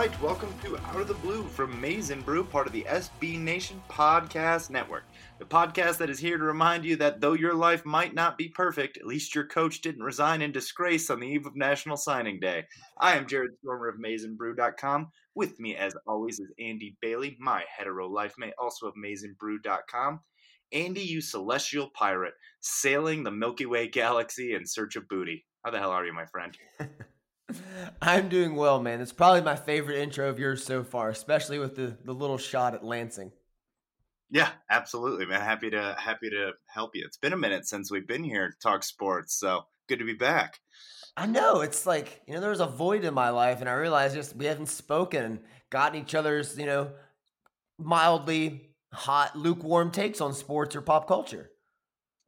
right, welcome to Out of the Blue from Maize n Brew, part of the SB Nation Podcast Network. The podcast that is here to remind you that though your life might not be perfect, at least your coach didn't resign in disgrace on the eve of National Signing Day. I am Jared Stormer of MaizenBrew.com. With me, as always, is Andy Bailey, my hetero life mate, also of MaizenBrew.com. Andy, you celestial pirate, sailing the Milky Way galaxy in search of booty. How the hell are you, my friend? I'm doing well, man. It's probably my favorite intro of yours so far, especially with the, the little shot at Lansing. Yeah, absolutely, man. Happy to happy to help you. It's been a minute since we've been here to talk sports, so good to be back. I know it's like you know there was a void in my life, and I realized just we haven't spoken, gotten each other's you know mildly hot, lukewarm takes on sports or pop culture.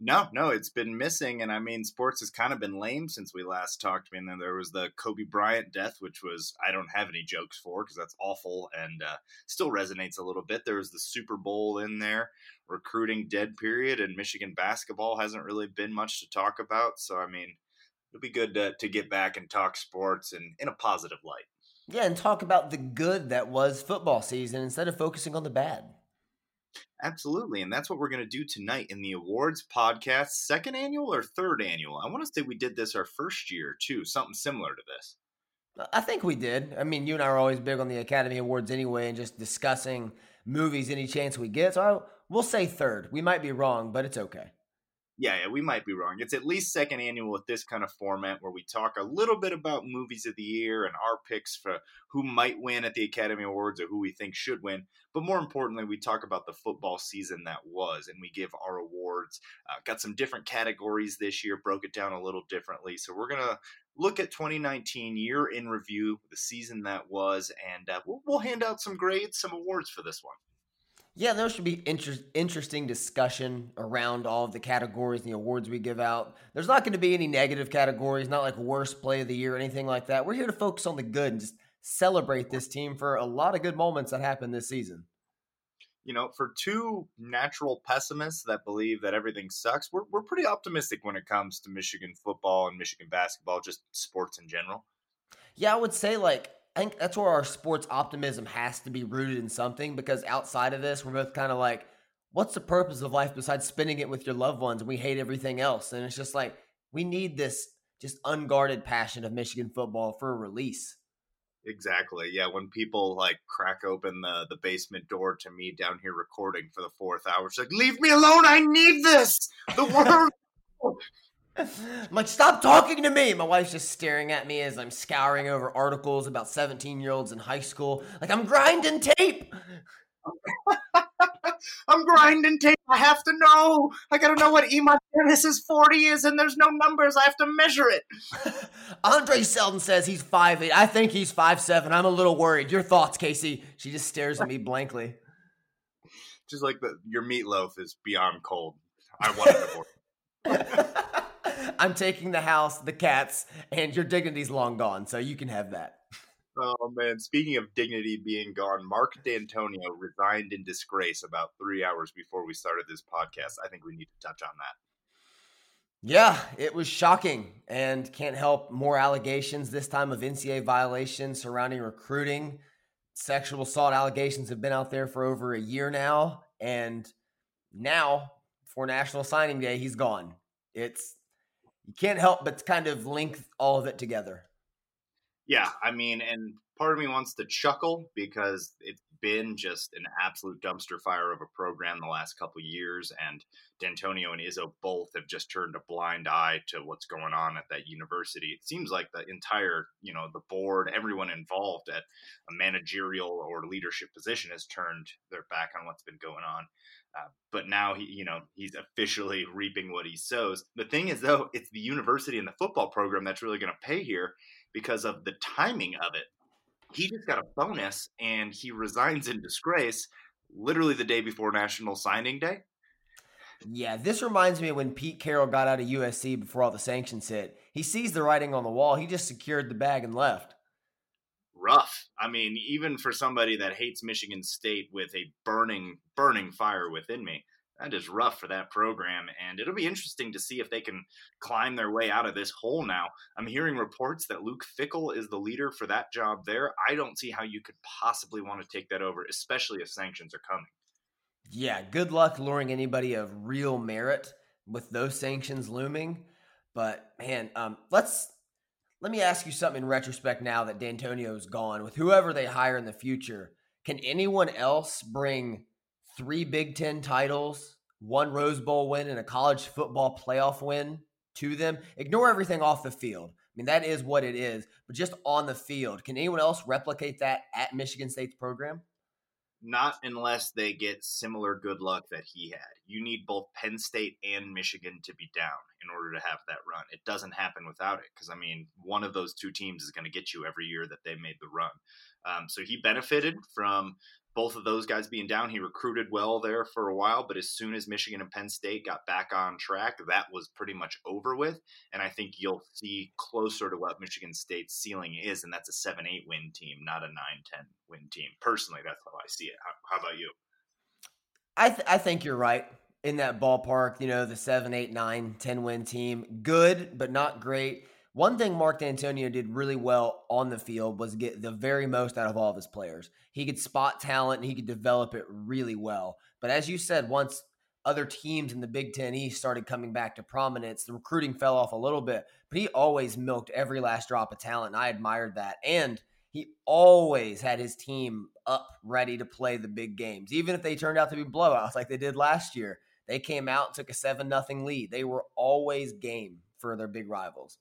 No, no, it's been missing, and I mean, sports has kind of been lame since we last talked. I mean, then there was the Kobe Bryant death, which was I don't have any jokes for because that's awful and uh, still resonates a little bit. There was the Super Bowl in there, recruiting dead period, and Michigan basketball hasn't really been much to talk about. So, I mean, it'll be good to, to get back and talk sports and in a positive light. Yeah, and talk about the good that was football season instead of focusing on the bad. Absolutely. And that's what we're going to do tonight in the awards podcast, second annual or third annual. I want to say we did this our first year too, something similar to this. Uh, I think we did. I mean, you and I are always big on the Academy Awards anyway and just discussing movies any chance we get. So I, we'll say third. We might be wrong, but it's okay yeah, yeah, we might be wrong. It's at least second annual with this kind of format where we talk a little bit about movies of the year and our picks for who might win at the Academy Awards or who we think should win. But more importantly, we talk about the football season that was and we give our awards. Uh, got some different categories this year, broke it down a little differently. So we're going to look at 2019 year in review, the season that was, and uh, we'll, we'll hand out some grades, some awards for this one. Yeah, there should be inter- interesting discussion around all of the categories and the awards we give out. There's not going to be any negative categories, not like worst play of the year or anything like that. We're here to focus on the good and just celebrate this team for a lot of good moments that happened this season. You know, for two natural pessimists that believe that everything sucks, we're, we're pretty optimistic when it comes to Michigan football and Michigan basketball, just sports in general. Yeah, I would say like I think that's where our sports optimism has to be rooted in something because outside of this, we're both kind of like, what's the purpose of life besides spending it with your loved ones? And we hate everything else. And it's just like, we need this just unguarded passion of Michigan football for a release. Exactly. Yeah. When people like crack open the, the basement door to me down here recording for the fourth hour, it's like, leave me alone. I need this. The world. I'm like, stop talking to me. My wife's just staring at me as I'm scouring over articles about 17 year olds in high school. Like, I'm grinding tape. I'm grinding tape. I have to know. I gotta know what E. is 40 is, and there's no numbers. I have to measure it. Andre Selden says he's 5'8. I think he's 5'7. I'm a little worried. Your thoughts, Casey? She just stares at me blankly. Just like the, your meatloaf is beyond cold. I want it I'm taking the house, the cats, and your dignity's long gone, so you can have that. Oh man! Speaking of dignity being gone, Mark Dantonio resigned in disgrace about three hours before we started this podcast. I think we need to touch on that. Yeah, it was shocking, and can't help more allegations this time of NCAA violations surrounding recruiting. Sexual assault allegations have been out there for over a year now, and now for National Signing Day, he's gone. It's you can't help but kind of link all of it together. Yeah, I mean, and part of me wants to chuckle because it's been just an absolute dumpster fire of a program the last couple years, and Dantonio and Izzo both have just turned a blind eye to what's going on at that university. It seems like the entire, you know, the board, everyone involved at a managerial or leadership position has turned their back on what's been going on. Uh, but now he, you know, he's officially reaping what he sows. The thing is, though, it's the university and the football program that's really going to pay here because of the timing of it. He just got a bonus and he resigns in disgrace literally the day before National Signing Day. Yeah, this reminds me of when Pete Carroll got out of USC before all the sanctions hit. He sees the writing on the wall. He just secured the bag and left rough. I mean, even for somebody that hates Michigan State with a burning, burning fire within me, that is rough for that program. And it'll be interesting to see if they can climb their way out of this hole now. I'm hearing reports that Luke Fickell is the leader for that job there. I don't see how you could possibly want to take that over, especially if sanctions are coming. Yeah, good luck luring anybody of real merit with those sanctions looming. But man, um, let's let me ask you something in retrospect now that Dantonio's gone. With whoever they hire in the future, can anyone else bring three Big Ten titles, one Rose Bowl win, and a college football playoff win to them. Ignore everything off the field. I mean, that is what it is. But just on the field, can anyone else replicate that at Michigan State's program? Not unless they get similar good luck that he had. You need both Penn State and Michigan to be down in order to have that run. It doesn't happen without it because, I mean, one of those two teams is going to get you every year that they made the run. Um, so he benefited from both of those guys being down, he recruited well there for a while. But as soon as Michigan and Penn State got back on track, that was pretty much over with. And I think you'll see closer to what Michigan State's ceiling is, and that's a 7 8 win team, not a 9 10 win team. Personally, that's how I see it. How, how about you? I, th- I think you're right in that ballpark. You know, the 7, 8, 9, 10 win team. Good, but not great. One thing Mark Dantonio did really well on the field was get the very most out of all of his players. He could spot talent and he could develop it really well. But as you said, once other teams in the Big Ten East started coming back to prominence, the recruiting fell off a little bit. But he always milked every last drop of talent. And I admired that. And he always had his team up ready to play the big games, even if they turned out to be blowouts like they did last year. They came out took a 7 nothing lead. They were always game for their big rivals.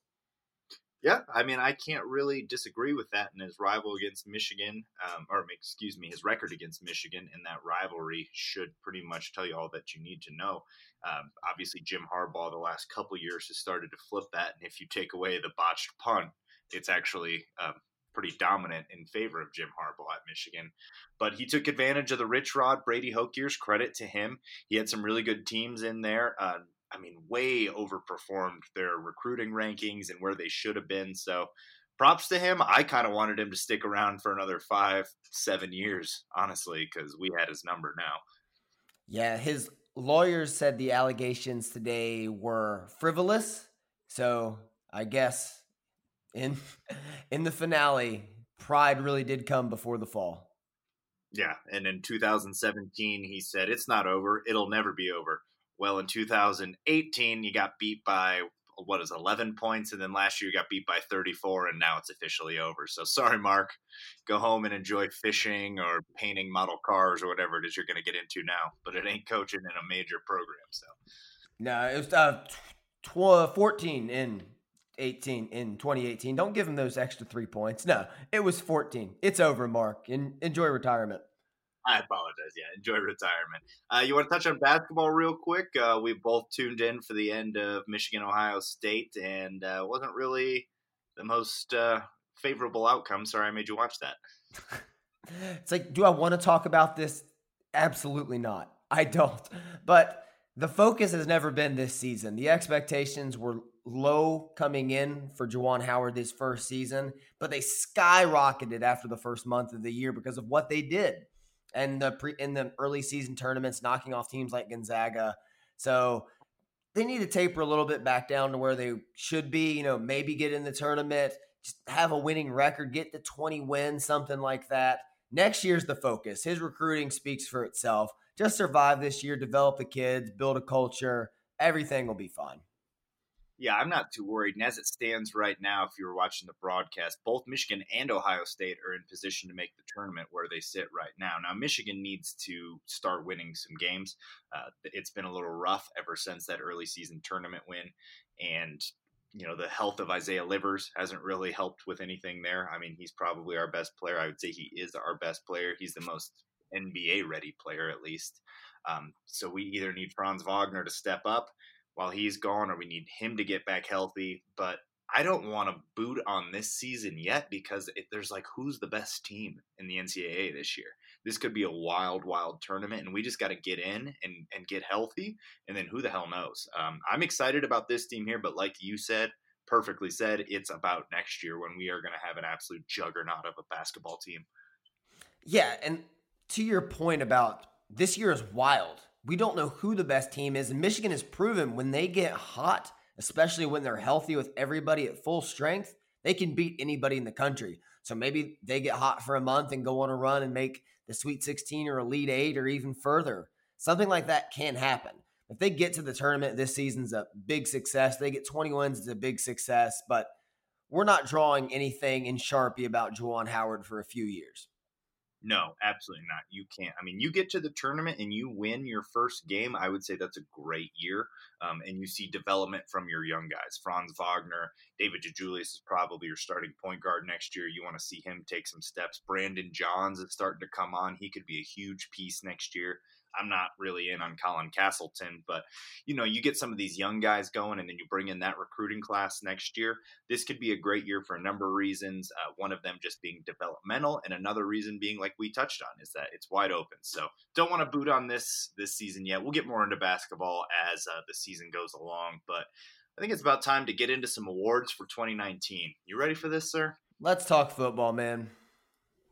Yeah, I mean, I can't really disagree with that. And his rival against Michigan, um, or excuse me, his record against Michigan in that rivalry should pretty much tell you all that you need to know. Um, obviously, Jim Harbaugh the last couple years has started to flip that, and if you take away the botched punt, it's actually um, pretty dominant in favor of Jim Harbaugh at Michigan. But he took advantage of the rich rod. Brady Hoke years, credit to him. He had some really good teams in there. Uh, I mean, way overperformed their recruiting rankings and where they should have been. So props to him. I kind of wanted him to stick around for another five, seven years, honestly, because we had his number now. Yeah, his lawyers said the allegations today were frivolous. So I guess in in the finale, pride really did come before the fall. Yeah, and in 2017 he said it's not over. It'll never be over. Well, in 2018, you got beat by what is 11 points, and then last year you got beat by 34, and now it's officially over. So sorry, Mark. Go home and enjoy fishing or painting model cars or whatever it is you're going to get into now. But it ain't coaching in a major program. So no, it was uh, tw- 14 in 18 in 2018. Don't give him those extra three points. No, it was 14. It's over, Mark. And enjoy retirement. I apologize. Yeah, enjoy retirement. Uh, you want to touch on basketball real quick? Uh, we both tuned in for the end of Michigan Ohio State, and uh, wasn't really the most uh, favorable outcome. Sorry, I made you watch that. it's like, do I want to talk about this? Absolutely not. I don't. But the focus has never been this season. The expectations were low coming in for Juwan Howard this first season, but they skyrocketed after the first month of the year because of what they did and the pre in the early season tournaments, knocking off teams like Gonzaga. So they need to taper a little bit back down to where they should be. You know, maybe get in the tournament, just have a winning record, get to 20 wins, something like that. Next year's the focus. His recruiting speaks for itself. Just survive this year, develop the kids, build a culture. Everything will be fine yeah, I'm not too worried. And as it stands right now, if you were watching the broadcast, both Michigan and Ohio State are in position to make the tournament where they sit right now. Now, Michigan needs to start winning some games. Uh, it's been a little rough ever since that early season tournament win. And you know the health of Isaiah Livers hasn't really helped with anything there. I mean, he's probably our best player. I would say he is our best player. He's the most NBA ready player, at least. Um, so we either need Franz Wagner to step up while he's gone, or we need him to get back healthy. But I don't want to boot on this season yet because there's like, who's the best team in the NCAA this year? This could be a wild, wild tournament, and we just got to get in and, and get healthy. And then who the hell knows? Um, I'm excited about this team here, but like you said, perfectly said, it's about next year when we are going to have an absolute juggernaut of a basketball team. Yeah. And to your point about this year is wild we don't know who the best team is. And Michigan has proven when they get hot, especially when they're healthy with everybody at full strength, they can beat anybody in the country. So maybe they get hot for a month and go on a run and make the Sweet 16 or Elite Eight or even further. Something like that can happen. If they get to the tournament, this season's a big success. They get 20 wins, it's a big success. But we're not drawing anything in Sharpie about Juwan Howard for a few years. No, absolutely not. You can't. I mean, you get to the tournament and you win your first game. I would say that's a great year. Um, and you see development from your young guys. Franz Wagner, David DeJulius is probably your starting point guard next year. You want to see him take some steps. Brandon Johns is starting to come on. He could be a huge piece next year. I'm not really in on Colin Castleton, but you know, you get some of these young guys going, and then you bring in that recruiting class next year. This could be a great year for a number of reasons. Uh, one of them just being developmental, and another reason being like we touched on is that it's wide open. So don't want to boot on this this season yet. We'll get more into basketball as uh, the season goes along, but I think it's about time to get into some awards for 2019. You ready for this, sir? Let's talk football, man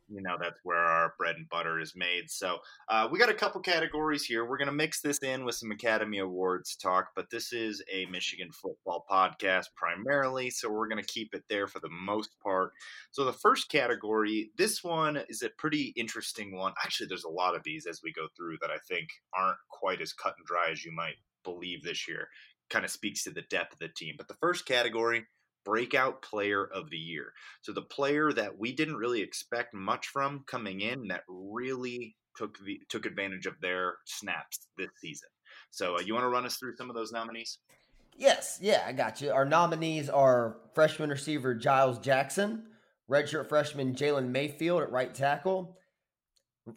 you know that's where our bread and butter is made. So uh, we got a couple categories here. We're gonna mix this in with some Academy Awards talk, but this is a Michigan football podcast primarily, so we're gonna keep it there for the most part. So the first category, this one is a pretty interesting one. Actually, there's a lot of these as we go through that I think aren't quite as cut and dry as you might believe this year. Kind of speaks to the depth of the team. But the first category breakout player of the year. So the player that we didn't really expect much from coming in that really took the took advantage of their snaps this season. So uh, you want to run us through some of those nominees? Yes, yeah, I got you. Our nominees are freshman receiver Giles Jackson, redshirt freshman Jalen Mayfield at right tackle,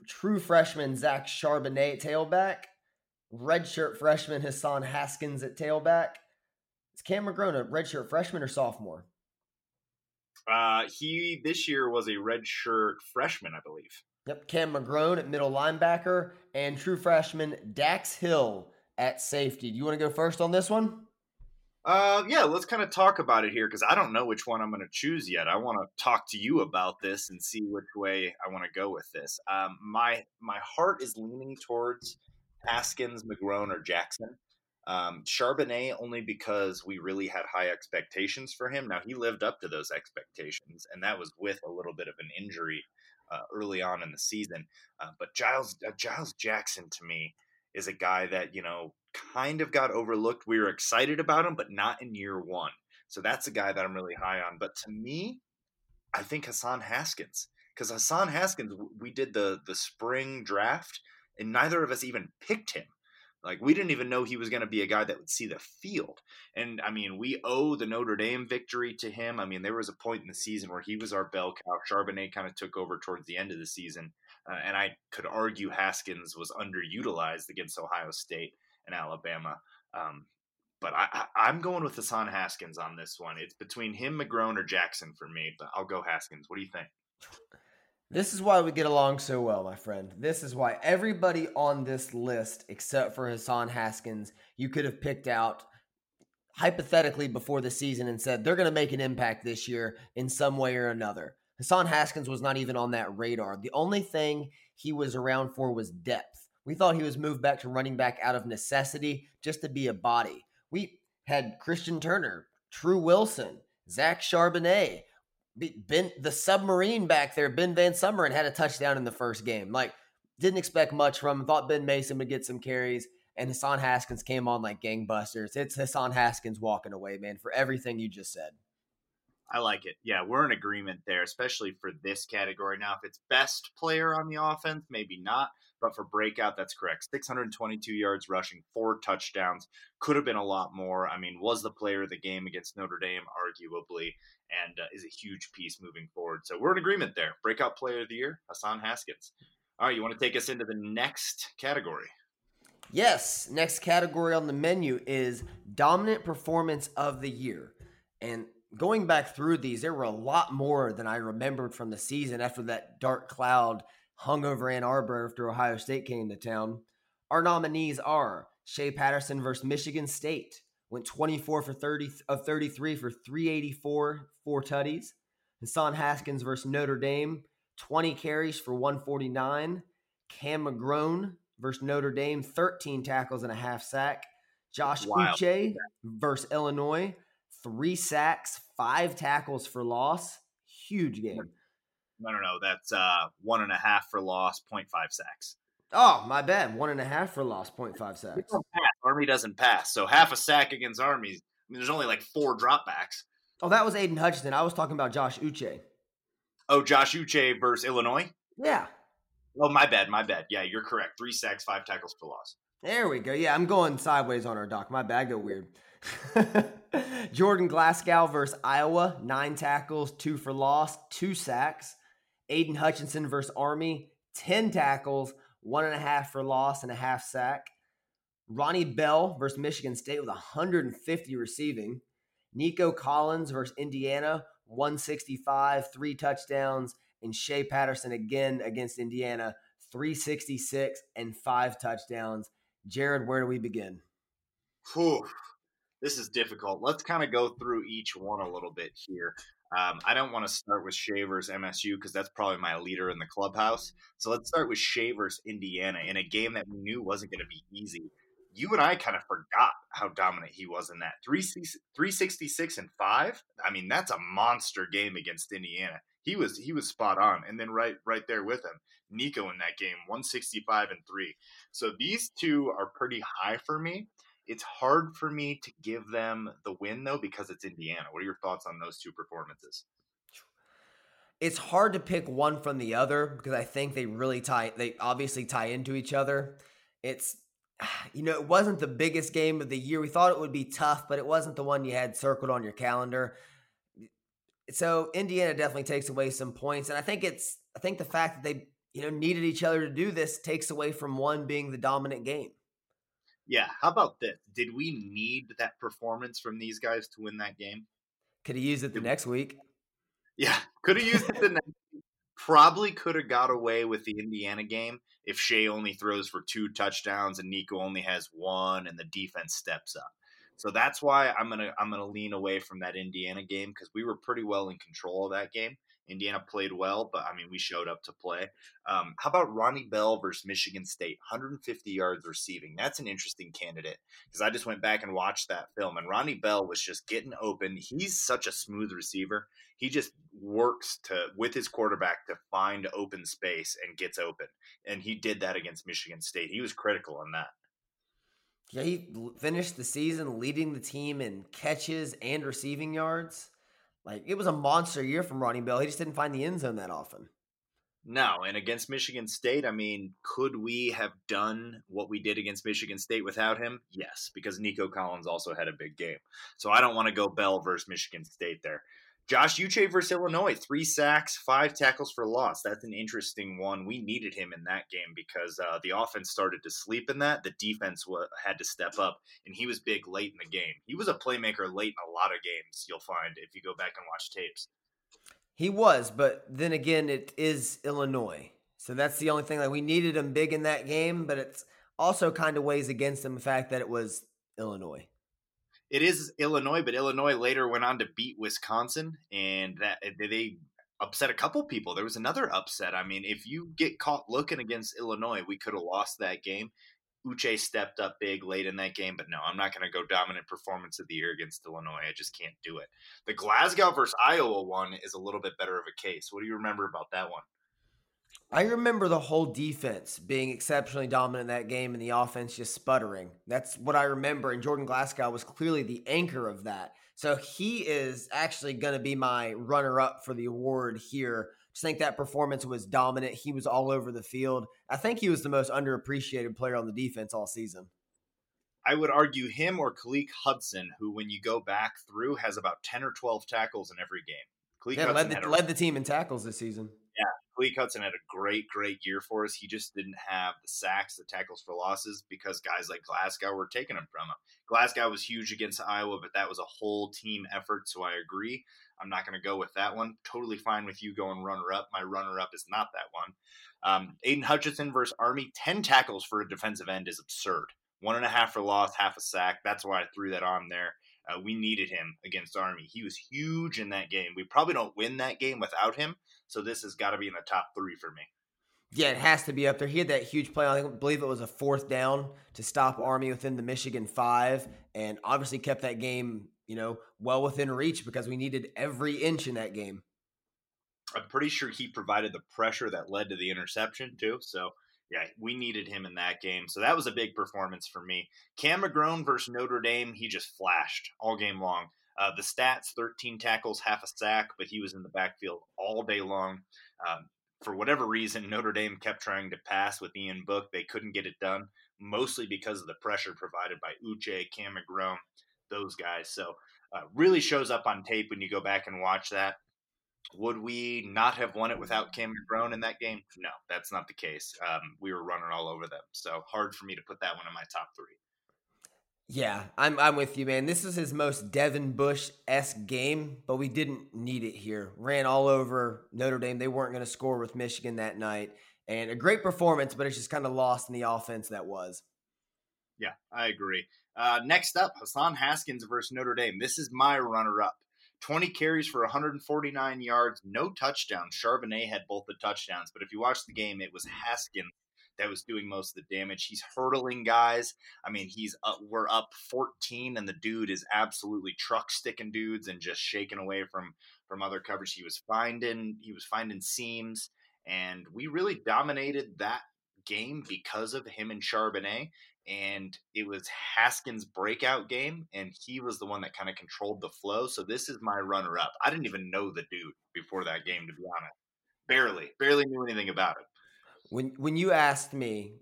true freshman Zach Charbonnet at tailback, redshirt freshman Hassan Haskins at tailback, is Cam McGrone a redshirt freshman or sophomore? Uh, he this year was a redshirt freshman, I believe. Yep, Cam McGrone at middle linebacker and true freshman Dax Hill at safety. Do you want to go first on this one? Uh, yeah, let's kind of talk about it here because I don't know which one I'm going to choose yet. I want to talk to you about this and see which way I want to go with this. Um, my my heart is leaning towards Haskins, McGrone, or Jackson. Um, Charbonnet only because we really had high expectations for him. Now he lived up to those expectations, and that was with a little bit of an injury uh, early on in the season. Uh, but Giles uh, Giles Jackson to me is a guy that you know kind of got overlooked. We were excited about him, but not in year one. So that's a guy that I'm really high on. But to me, I think Hassan Haskins because Hassan Haskins, we did the the spring draft, and neither of us even picked him. Like we didn't even know he was going to be a guy that would see the field. And I mean, we owe the Notre Dame victory to him. I mean, there was a point in the season where he was our bell cow. Charbonnet kind of took over towards the end of the season, uh, and I could argue Haskins was underutilized against Ohio State and Alabama. Um, but I, am going with Hassan Haskins on this one. It's between him, McGrone, or Jackson for me. But I'll go Haskins. What do you think? This is why we get along so well, my friend. This is why everybody on this list, except for Hassan Haskins, you could have picked out hypothetically before the season and said they're going to make an impact this year in some way or another. Hassan Haskins was not even on that radar. The only thing he was around for was depth. We thought he was moved back to running back out of necessity just to be a body. We had Christian Turner, Tru Wilson, Zach Charbonnet, Ben the submarine back there, Ben VanSumeren had a touchdown in the first game. Like didn't expect much from him. Thought Ben Mason would get some carries, and Hassan Haskins came on like gangbusters. It's Hassan Haskins walking away, man, for everything you just said. I like it. Yeah, we're in agreement there, especially for this category. Now, if it's best player on the offense, maybe not, but for breakout, that's correct. 622 yards rushing, four touchdowns. Could have been a lot more. I mean, was the player of the game against Notre Dame, arguably, and uh, is a huge piece moving forward. So we're in agreement there. Breakout player of the year, Hassan Haskins. All right, you want to take us into the next category? Yes, next category on the menu is dominant performance of the year. And going back through these, there were a lot more than I remembered from the season after that dark cloud hung over Ann Arbor after Ohio State came to town. Our nominees are Shea Patterson versus Michigan State, went 24 for 30 of 33 for 384, four tutties. Hassan Haskins versus Notre Dame, 20 carries for 149. Cam McGrone versus Notre Dame, 13 tackles and a half sack. Josh wow. Uche versus Illinois, three sacks, five tackles for loss. Huge game. No, no, no. That's uh, one and a half for loss, 0.5 sacks. Oh, my bad. One and a half for loss, 0.5 sacks. Army doesn't pass. So half a sack against Army. I mean, there's only like four dropbacks. Oh, that was Aidan Hutchinson. I was talking about Josh Uche. Oh, Josh Uche versus Illinois? Yeah. Oh, my bad. My bad. Yeah, you're correct. Three sacks, five tackles for loss. There we go. Yeah, I'm going sideways on our doc. My bad. go weird. Jordan Glasgow versus Iowa. Nine tackles, two for loss, two sacks. Aidan Hutchinson versus Army. 10 tackles, one and a half for loss, and a half sack. Ronnie Bell versus Michigan State with 150 receiving. Nico Collins versus Indiana, 165, three touchdowns. And Shea Patterson again against Indiana, 366 and five touchdowns. Jared, where do we begin? Whew. This is difficult. Let's kind of go through each one a little bit here. Um, I don't want to start with Shea versus MSU because that's probably my leader in the clubhouse. So let's start with Shea versus Indiana in a game that we knew wasn't going to be easy you and I kind of forgot how dominant he was in that 366 and 5. I mean, that's a monster game against Indiana. He was he was spot on and then right right there with him. Nico in that game 165 and 3. So these two are pretty high for me. It's hard for me to give them the win though because it's Indiana. What are your thoughts on those two performances? It's hard to pick one from the other because I think they really tie they obviously tie into each other. It's you know, it wasn't the biggest game of the year. We thought it would be tough, but it wasn't the one you had circled on your calendar. So Indiana definitely takes away some points, and I think it's I think the fact that they you know needed each other to do this takes away from one being the dominant game. Yeah, how about this? Did we need that performance from these guys to win that game? Could have used it the next week. Yeah, could have used it the next week. probably could have got away with the Indiana game if Shea only throws for two touchdowns and Nico only has one and the defense steps up. So that's why I'm gonna I'm gonna lean away from that Indiana game because we were pretty well in control of that game. Indiana played well, but I mean, we showed up to play. Um, how about Ronnie Bell versus Michigan State? 150 yards receiving. That's an interesting candidate because I just went back and watched that film, and Ronnie Bell was just getting open. He's such a smooth receiver. He just works to with his quarterback to find open space and gets open, and he did that against Michigan State. He was critical on that. Yeah, he finished the season leading the team in catches and receiving yards. Like it was a monster year from Ronnie Bell. He just didn't find the end zone that often. No, and against Michigan State, I mean, could we have done what we did against Michigan State without him? Yes, because Nico Collins also had a big game. So I don't want to go Bell versus Michigan State there. Josh Uche versus Illinois, three sacks, five tackles for loss. That's an interesting one. We needed him in that game because uh, the offense started to sleep in that. The defense w- had to step up, and he was big late in the game. He was a playmaker late in a lot of games, you'll find if you go back and watch tapes. He was, but then again, it is Illinois. So that's the only thing. Like we needed him big in that game, but it's also kind of weighs against him the fact that it was Illinois it is Illinois, but Illinois later went on to beat Wisconsin, and that they upset a couple people. There was another upset. I mean, if you get caught looking against Illinois, we could have lost that game. Uche stepped up big late in that game, but no, I'm not going to go dominant performance of the year against Illinois. I just can't do it. The Glasgow versus Iowa one is a little bit better of a case. What do you remember about that one? I remember the whole defense being exceptionally dominant in that game and the offense just sputtering. That's what I remember. And Jordan Glasgow was clearly the anchor of that. So he is actually going to be my runner up for the award here. I just think that performance was dominant. He was all over the field. I think he was the most underappreciated player on the defense all season. I would argue him or Khaleke Hudson, who, when you go back through, has about 10 or 12 tackles in every game. Yeah, led the, a, led the team in tackles this season. Khaleke Hudson had a great, great year for us. He just didn't have the sacks, the tackles for losses because guys like Glasgow were taking them from him. Glasgow was huge against Iowa, but that was a whole team effort. So I agree. I'm not going to go with that one. Totally fine with you going runner up. My runner up is not that one. Um, Aidan Hutchinson versus Army, 10 tackles for a defensive end is absurd. One and a half for loss, half a sack. That's why I threw that on there. Uh, we needed him against Army. He was huge in that game. We probably don't win that game without him. So this has got to be in the top three for me. Yeah, it has to be up there. He had that huge play. I believe it was a fourth down to stop Army within the Michigan five, and obviously kept that game, you know, well within reach because we needed every inch in that game. I'm pretty sure he provided the pressure that led to the interception too. So yeah, we needed him in that game. So that was a big performance for me. Cam McGrone versus Notre Dame, he just flashed all game long. Uh, the stats 13 tackles, half a sack, but he was in the backfield all day long. Um, for whatever reason, Notre Dame kept trying to pass with Ian Book. They couldn't get it done, mostly because of the pressure provided by Uche, Cam McGrone, those guys. So, uh, really shows up on tape when you go back and watch that. Would we not have won it without Cam McGrone in that game? No, that's not the case. Um, we were running all over them. So, hard for me to put that one in my top three. Yeah, I'm I'm with you, man. This is his most Devin Bush esque game, but we didn't need it here. Ran all over Notre Dame. They weren't going to score with Michigan that night, and a great performance, but it's just kind of lost in the offense that was. Yeah, I agree. Uh, next up, Hassan Haskins versus Notre Dame. This is my runner up. 20 carries for 149 yards, no touchdowns. Charbonnet had both the touchdowns, but if you watch the game, it was Haskins that was doing most of the damage. He's hurdling guys. I mean, he's up, we're up 14, and the dude is absolutely truck sticking dudes and just shaking away from from other coverage. He was finding he was finding seams, and we really dominated that game because of him and Charbonnet. And it was Haskins' breakout game, and he was the one that kind of controlled the flow. So this is my runner up. I didn't even know the dude before that game, to be honest. Barely, barely knew anything about it. When when you asked me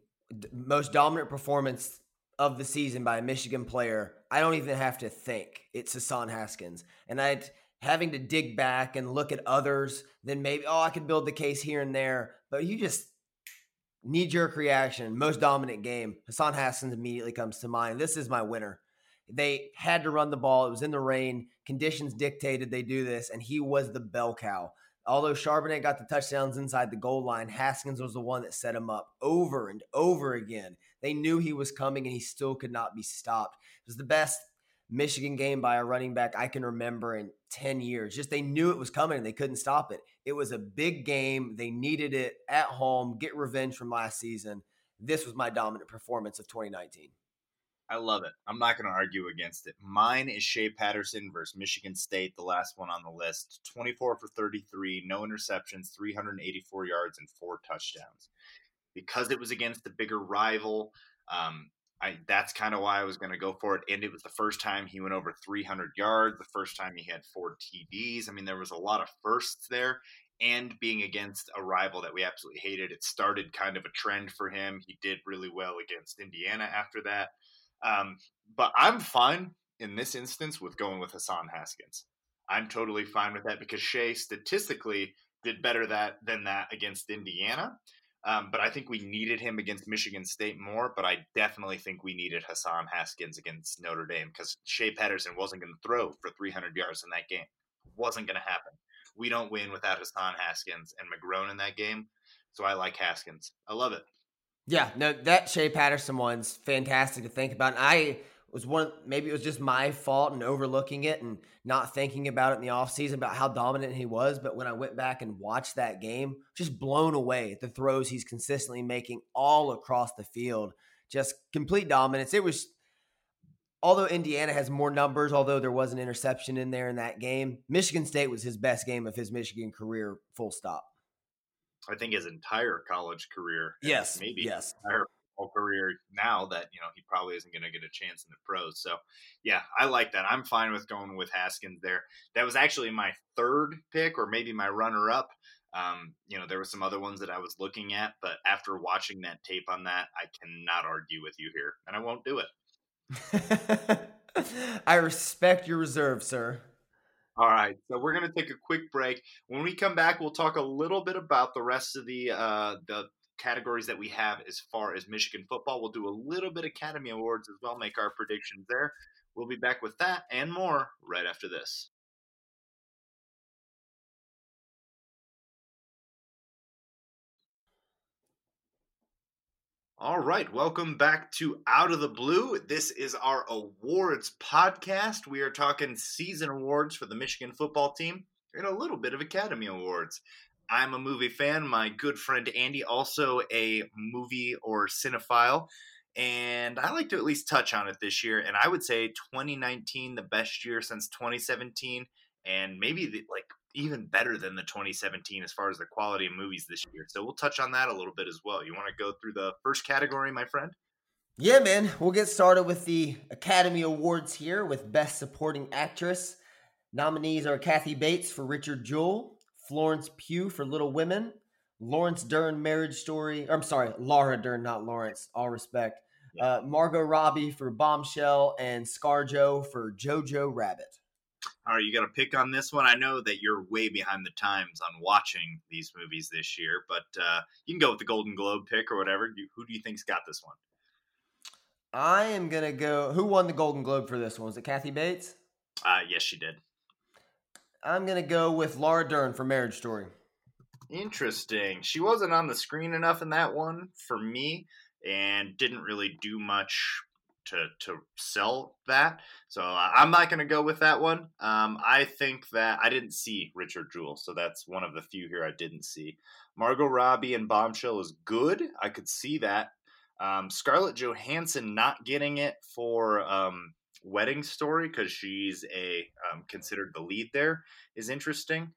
most dominant performance of the season by a Michigan player, I don't even have to think. It's Hassan Haskins. And I'd having to dig back and look at others, then maybe, oh, I could build the case here and there. But you just knee jerk reaction, most dominant game. Hassan Haskins immediately comes to mind. This is my winner. They had to run the ball. It was in the rain. Conditions dictated they do this, and he was the bell cow. Although Charbonnet got the touchdowns inside the goal line, Haskins was the one that set him up over and over again. They knew he was coming and he still could not be stopped. It was the best Michigan game by a running back I can remember in 10 years. Just they knew it was coming and they couldn't stop it. It was a big game. They needed it at home, get revenge from last season. This was my dominant performance of 2019. I love it. I'm not going to argue against it. Mine is Shea Patterson versus Michigan State, the last one on the list. 24 for 33, no interceptions, 384 yards, and four touchdowns. Because it was against the bigger rival, um, I, that's kind of why I was going to go for it. And it was the first time he went over 300 yards, the first time he had four TDs. I mean, there was a lot of firsts there. And being against a rival that we absolutely hated, it started kind of a trend for him. He did really well against Indiana after that. Um, but I'm fine in this instance with going with Hassan Haskins. I'm totally fine with that because Shea statistically did better that than that against Indiana. Um, but I think we needed him against Michigan State more. But I definitely think we needed Hassan Haskins against Notre Dame because Shea Patterson wasn't going to throw for 300 yards in that game. Wasn't going to happen. We don't win without Hassan Haskins and McGrone in that game. So I like Haskins. I love it. Yeah, no, that Shea Patterson one's fantastic to think about. And I was one, maybe it was just my fault and overlooking it and not thinking about it in the offseason about how dominant he was. But when I went back and watched that game, just blown away at the throws he's consistently making all across the field. Just complete dominance. It was, although Indiana has more numbers, although there was an interception in there in that game, Michigan State was his best game of his Michigan career, full stop. I think his entire college career. Yes, maybe yes, entire career now that you know he probably isn't going to get a chance in the pros. So yeah, I like that. I'm fine with going with Haskins there. That was actually my third pick, or maybe my runner up. Um, you know, there were some other ones that I was looking at, but after watching that tape on that, I cannot argue with you here, and I won't do it. I respect your reserve, sir. All right, so we're going to take a quick break. When we come back, we'll talk a little bit about the rest of the uh, the categories that we have as far as Michigan football. We'll do a little bit Academy Awards as well, make our predictions there. We'll be back with that and more right after this. All right, welcome back to Out of the Blue. This is our awards podcast. We are talking season awards for the Michigan football team and a little bit of Academy Awards. I'm a movie fan. My good friend Andy, also a movie or cinephile. And I like to at least touch on it this year. And I would say 2019, the best year since 2017, and maybe the, like even better than the 2017 as far as the quality of movies this year. So we'll touch on that a little bit as well. You want to go through the first category, my friend? Yeah, man. We'll get started with the Academy Awards here with Best Supporting Actress. Nominees are Kathy Bates for Richard Jewell, Florence Pugh for Little Women, Lawrence Dern Marriage Story. I'm sorry, Laura Dern, not Lawrence. All respect. Uh, Margot Robbie for Bombshell and ScarJo for Jojo Rabbit. All right, you got a pick on this one. I know that you're way behind the times on watching these movies this year, but uh, you can go with the Golden Globe pick or whatever. Who do you think's got this one? I am gonna go. Who won the Golden Globe for this one? Was it Kathy Bates? Uh, yes, she did. I'm gonna go with Laura Dern for Marriage Story. Interesting. She wasn't on the screen enough in that one for me, and didn't really do much to to sell that. So uh, I'm not going to go with that one. Um, I think that I didn't see Richard Jewell, so that's one of the few here I didn't see. Margot Robbie and Bombshell is good. I could see that. Um, Scarlett Johansson not getting it for um, Wedding Story because she's a um, considered the lead there is interesting.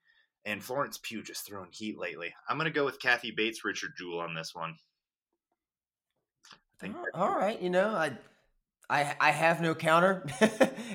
And Florence Pugh just throwing heat lately. I'm going to go with Kathy Bates, Richard Jewell on this one. all right, you know, I I I have no counter.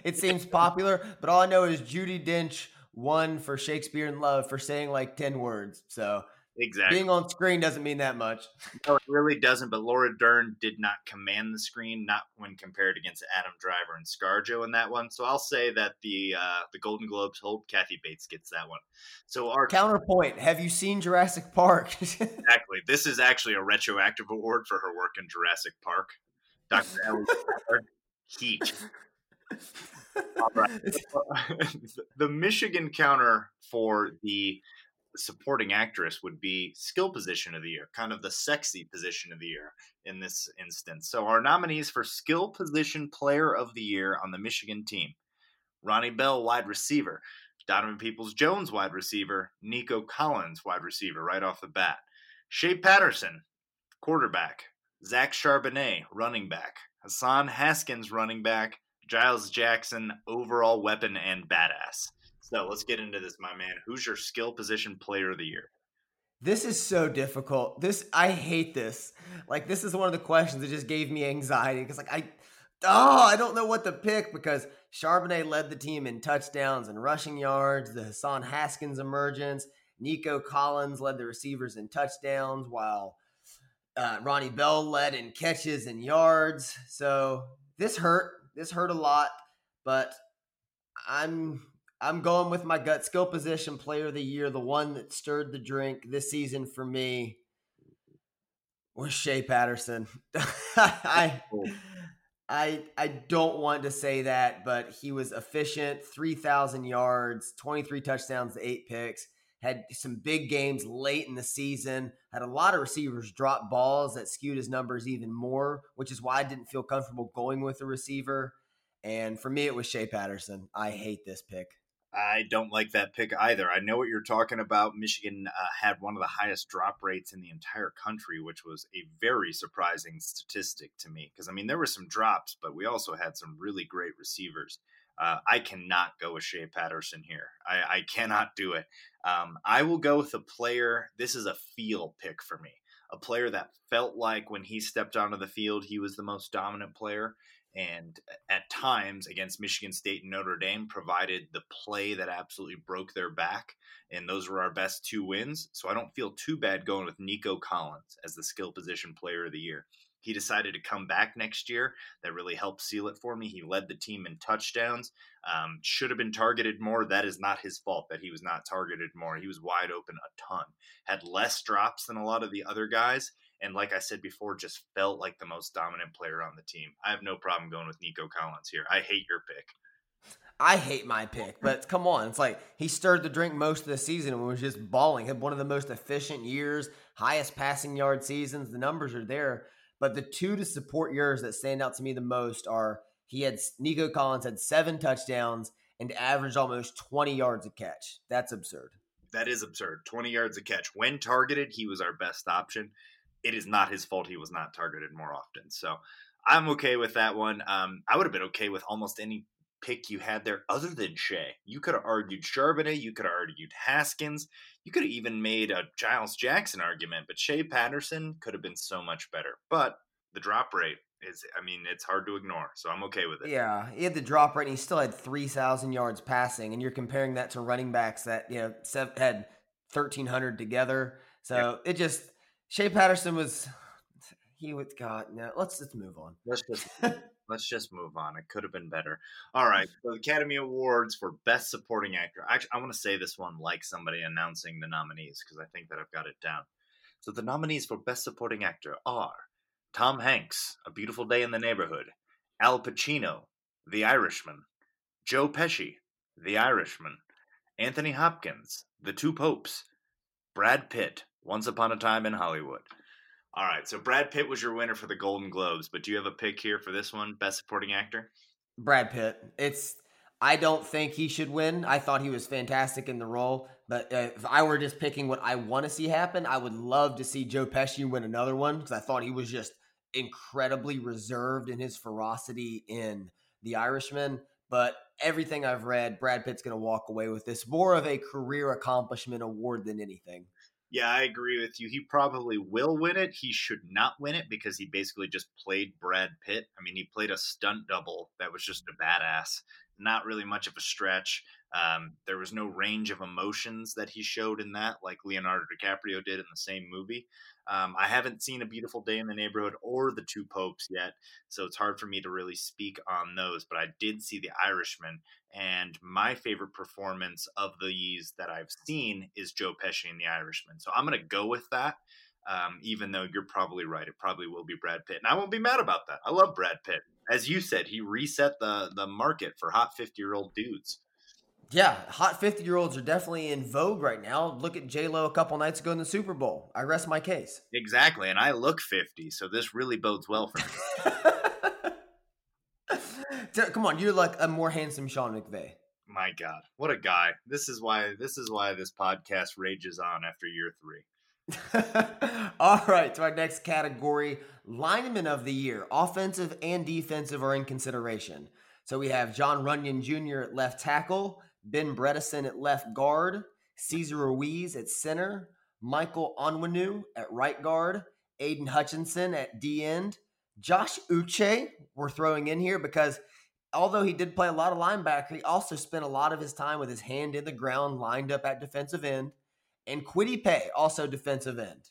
it seems popular, but all I know is Judi Dench won for Shakespeare in Love for saying like ten words. So exactly being on screen doesn't mean that much. No, it really doesn't. But Laura Dern did not command the screen, not when compared against Adam Driver and ScarJo in that one. So I'll say that the uh, the Golden Globes hold Kathy Bates gets that one. So our counterpoint: Have you seen Jurassic Park? exactly. This is actually a retroactive award for her work in Jurassic Park. Dr. Ellie Heat. Right. the Michigan counter for the supporting actress would be skill position of the year, kind of the sexy position of the year in this instance. So our nominees for skill position player of the year on the Michigan team. Ronnie Bell, wide receiver. Donovan Peoples Jones, wide receiver. Nico Collins, wide receiver, right off the bat. Shea Patterson, quarterback. Zach Charbonnet, running back. Hassan Haskins, running back. Giles Jackson, overall weapon and badass. So let's get into this, my man. Who's your skill position player of the year? This is so difficult. This I hate this. Like this is one of the questions that just gave me anxiety because like I oh I don't know what to pick because Charbonnet led the team in touchdowns and rushing yards. The Hassan Haskins emergence. Nico Collins led the receivers in touchdowns while uh, Ronnie Bell led in catches and yards. So this hurt. This hurt a lot, but I'm I'm going with my gut skill position player of the year, the one that stirred the drink this season for me was Shea Patterson. I I I don't want to say that, but he was efficient, 3000 yards, 23 touchdowns, 8 picks had some big games late in the season, had a lot of receivers drop balls that skewed his numbers even more, which is why I didn't feel comfortable going with a receiver. And for me, it was Shea Patterson. I hate this pick. I don't like that pick either. I know what you're talking about. Michigan uh, had one of the highest drop rates in the entire country, which was a very surprising statistic to me. Because, I mean, there were some drops, but we also had some really great receivers. Uh, I cannot go with Shea Patterson here. I, I cannot do it. Um, I will go with a player. This is a feel pick for me. A player that felt like when he stepped onto the field, he was the most dominant player. And at times against Michigan State and Notre Dame, provided the play that absolutely broke their back. And those were our best two wins. So I don't feel too bad going with Nico Collins as the skill position player of the year. He decided to come back next year. That really helped seal it for me. He led the team in touchdowns. Um, should have been targeted more. That is not his fault that he was not targeted more. He was wide open a ton. Had less drops than a lot of the other guys. And like I said before, just felt like the most dominant player on the team. I have no problem going with Nico Collins here. I hate your pick. I hate my pick, but come on. It's like he stirred the drink most of the season and was just balling. Had one of the most efficient years, highest passing yard seasons. The numbers are there. But the two to support yours that stand out to me the most are he had Nico Collins had seven touchdowns and averaged almost 20 yards a catch. That's absurd. that is absurd. 20 yards a catch. When targeted, he was our best option. It is not his fault he was not targeted more often. So I'm okay with that one. Um, I would have been okay with almost any pick you had there other than Shea. You could have argued Charbonnet, you could have argued Haskins, you could have even made a Giles Jackson argument, but Shea Patterson could have been so much better. But the drop rate is, I mean, it's hard to ignore, so I'm okay with it. Yeah, he had the drop rate, and he still had 3,000 yards passing, and you're comparing that to running backs that, you know, had 1,300 together. So it just, Shea Patterson was, he was, God, no, let's, let's move on. Let's just let's just move on. It could have been better. All right. So Academy Awards for Best Supporting Actor. Actually, I want to say this one like somebody announcing the nominees because I think that I've got it down. So the nominees for Best Supporting Actor are Tom Hanks, A Beautiful Day in the Neighborhood, Al Pacino, The Irishman, Joe Pesci, The Irishman, Anthony Hopkins, The Two Popes, Brad Pitt, Once Upon a Time in Hollywood. All right, so Brad Pitt was your winner for the Golden Globes, but do you have a pick here for this one, Best Supporting Actor? Brad Pitt. It's I don't think he should win. I thought he was fantastic in the role, but uh, if I were just picking what I want to see happen, I would love to see Joe Pesci win another one because I thought he was just incredibly reserved in his ferocity in The Irishman. But everything I've read, Brad Pitt's going to walk away with this more of a career accomplishment award than anything. Yeah, I agree with you. He probably will win it. He should not win it because he basically just played Brad Pitt. I mean, he played a stunt double that was just a badass. Not really much of a stretch. Um, there was no range of emotions that he showed in that, like Leonardo DiCaprio did in the same movie. Um, I haven't seen A Beautiful Day in the Neighborhood or The Two Popes yet, so it's hard for me to really speak on those. But I did see The Irishman, and my favorite performance of these that I've seen is Joe Pesci in The Irishman. So I'm going to go with that. Um, even though you're probably right, it probably will be Brad Pitt, and I won't be mad about that. I love Brad Pitt, as you said. He reset the the market for hot fifty year old dudes. Yeah, hot 50 year olds are definitely in vogue right now. Look at J Lo a couple nights ago in the Super Bowl. I rest my case. Exactly, and I look 50, so this really bodes well for me. Come on, you're like a more handsome Sean McVay. My God, what a guy! This is why this is why this podcast rages on after year three. All right, to our next category: lineman of the year, offensive and defensive are in consideration. So we have John Runyan Jr. at left tackle, Ben Bredeson at left guard, Cesar Ruiz at center, Michael Onwenu at right guard, Aidan Hutchinson at D end, Josh Uche we're throwing in here because although he did play a lot of linebacker, he also spent a lot of his time with his hand in the ground, lined up at defensive end, and Kwity Paye also defensive end.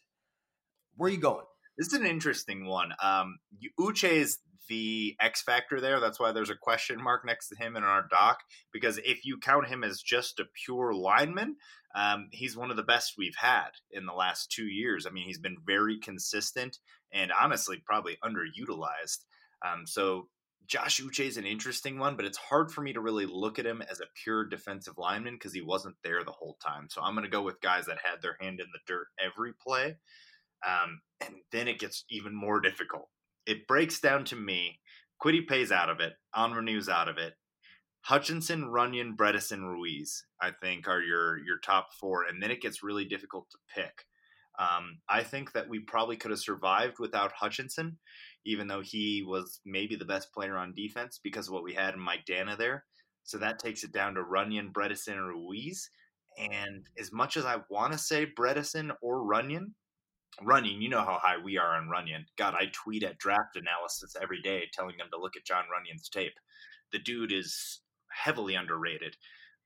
Where are you going? This is an interesting one. Um, Uche is the X factor there. That's why there's a question mark next to him in our doc. Because if you count him as just a pure lineman, um, he's one of the best we've had in the last two years. I mean, he's been very consistent and honestly probably underutilized. Um, so Josh Uche is an interesting one, but it's hard for me to really look at him as a pure defensive lineman because he wasn't there the whole time. So I'm going to go with guys that had their hand in the dirt every play. Um, and then it gets even more difficult it breaks down to me. Kwity Paye's out of it. Onwenu's out of it. Hutchinson, Runyan, Bredeson, Ruiz, I think, are your your top four, and then it gets really difficult to pick. Um, I think that we probably could have survived without Hutchinson, even though he was maybe the best player on defense because of what we had in Mike Danna there. So that takes it down to Runyan, Bredeson, and Ruiz. And as much as I want to say Bredeson or Runyan, Runyan, you know how high we are on Runyan. God, I tweet at draft analysis every day telling them to look at John Runyan's tape. The dude is heavily underrated.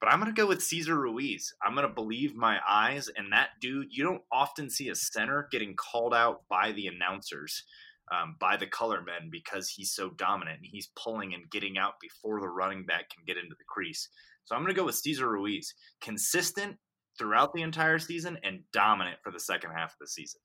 But I'm going to go with Cesar Ruiz. I'm going to believe my eyes. And that dude, you don't often see a center getting called out by the announcers, um, by the color men, because he's so dominant and he's pulling and getting out before the running back can get into the crease. So I'm going to go with Cesar Ruiz. Consistent throughout the entire season and dominant for the second half of the season.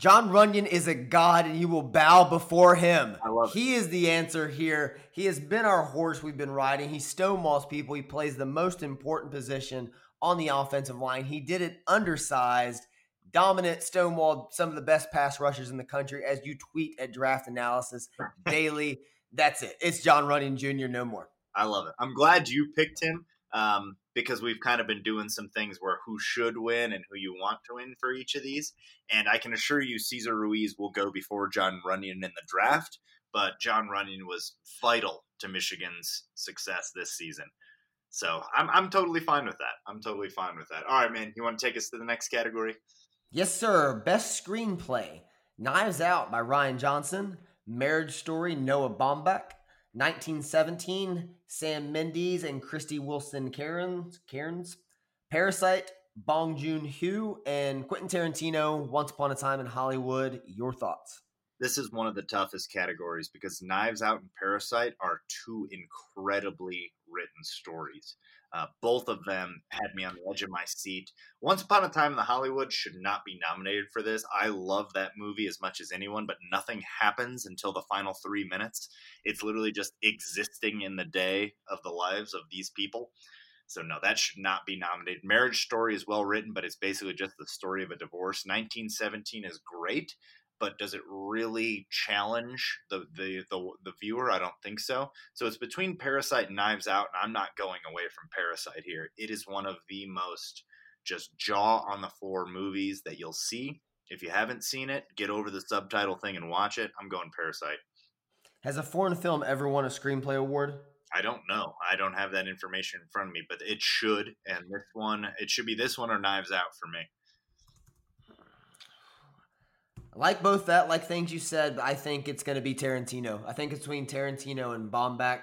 John Runyan is a god and you will bow before him. I love he is the answer here. He has been our horse we've been riding. He stonewalls people. He plays the most important position on the offensive line. He did it undersized, dominant, stonewalled some of the best pass rushers in the country as you tweet at draft analysis daily. That's it. It's John Runyan Jr. No more. I love it. I'm glad you picked him um, because we've kind of been doing some things where who should win and who you want to win for each of these. And I can assure you, Cesar Ruiz will go before John Runyan in the draft. But John Runyan was vital to Michigan's success this season. So I'm, I'm totally fine with that. I'm totally fine with that. All right, man. You want to take us to the next category? Yes, sir. Best screenplay Knives Out by Rian Johnson, Marriage Story, Noah Baumbach, 1917, Sam Mendes and Krysty Wilson Cairns, Cairns, Parasite, Bong Joon Ho, and Quentin Tarantino, Once Upon a Time in Hollywood. Your thoughts? This is one of the toughest categories because Knives Out and Parasite are two incredibly stories. Uh, both of them had me on the edge of my seat. Once Upon a Time in the Hollywood should not be nominated for this. I love that movie as much as anyone, but nothing happens until the final three minutes. It's literally just existing in the day of the lives of these people. So, no, that should not be nominated. Marriage Story is well written, but it's basically just the story of a divorce. 1917 is great, but does it really challenge the, the the the, viewer? I don't think so. So it's between Parasite and Knives Out, and I'm not going away from Parasite here. It is one of the most just jaw on the floor movies that you'll see. If you haven't seen it, get over the subtitle thing and watch it. I'm going Parasite. Has a foreign film ever won a screenplay award? I don't know. I don't have that information in front of me, but it should. And this one, it should be this one or Knives Out for me. Like both that, like things you said, I think it's going to be Tarantino. I think between Tarantino and Baumbach.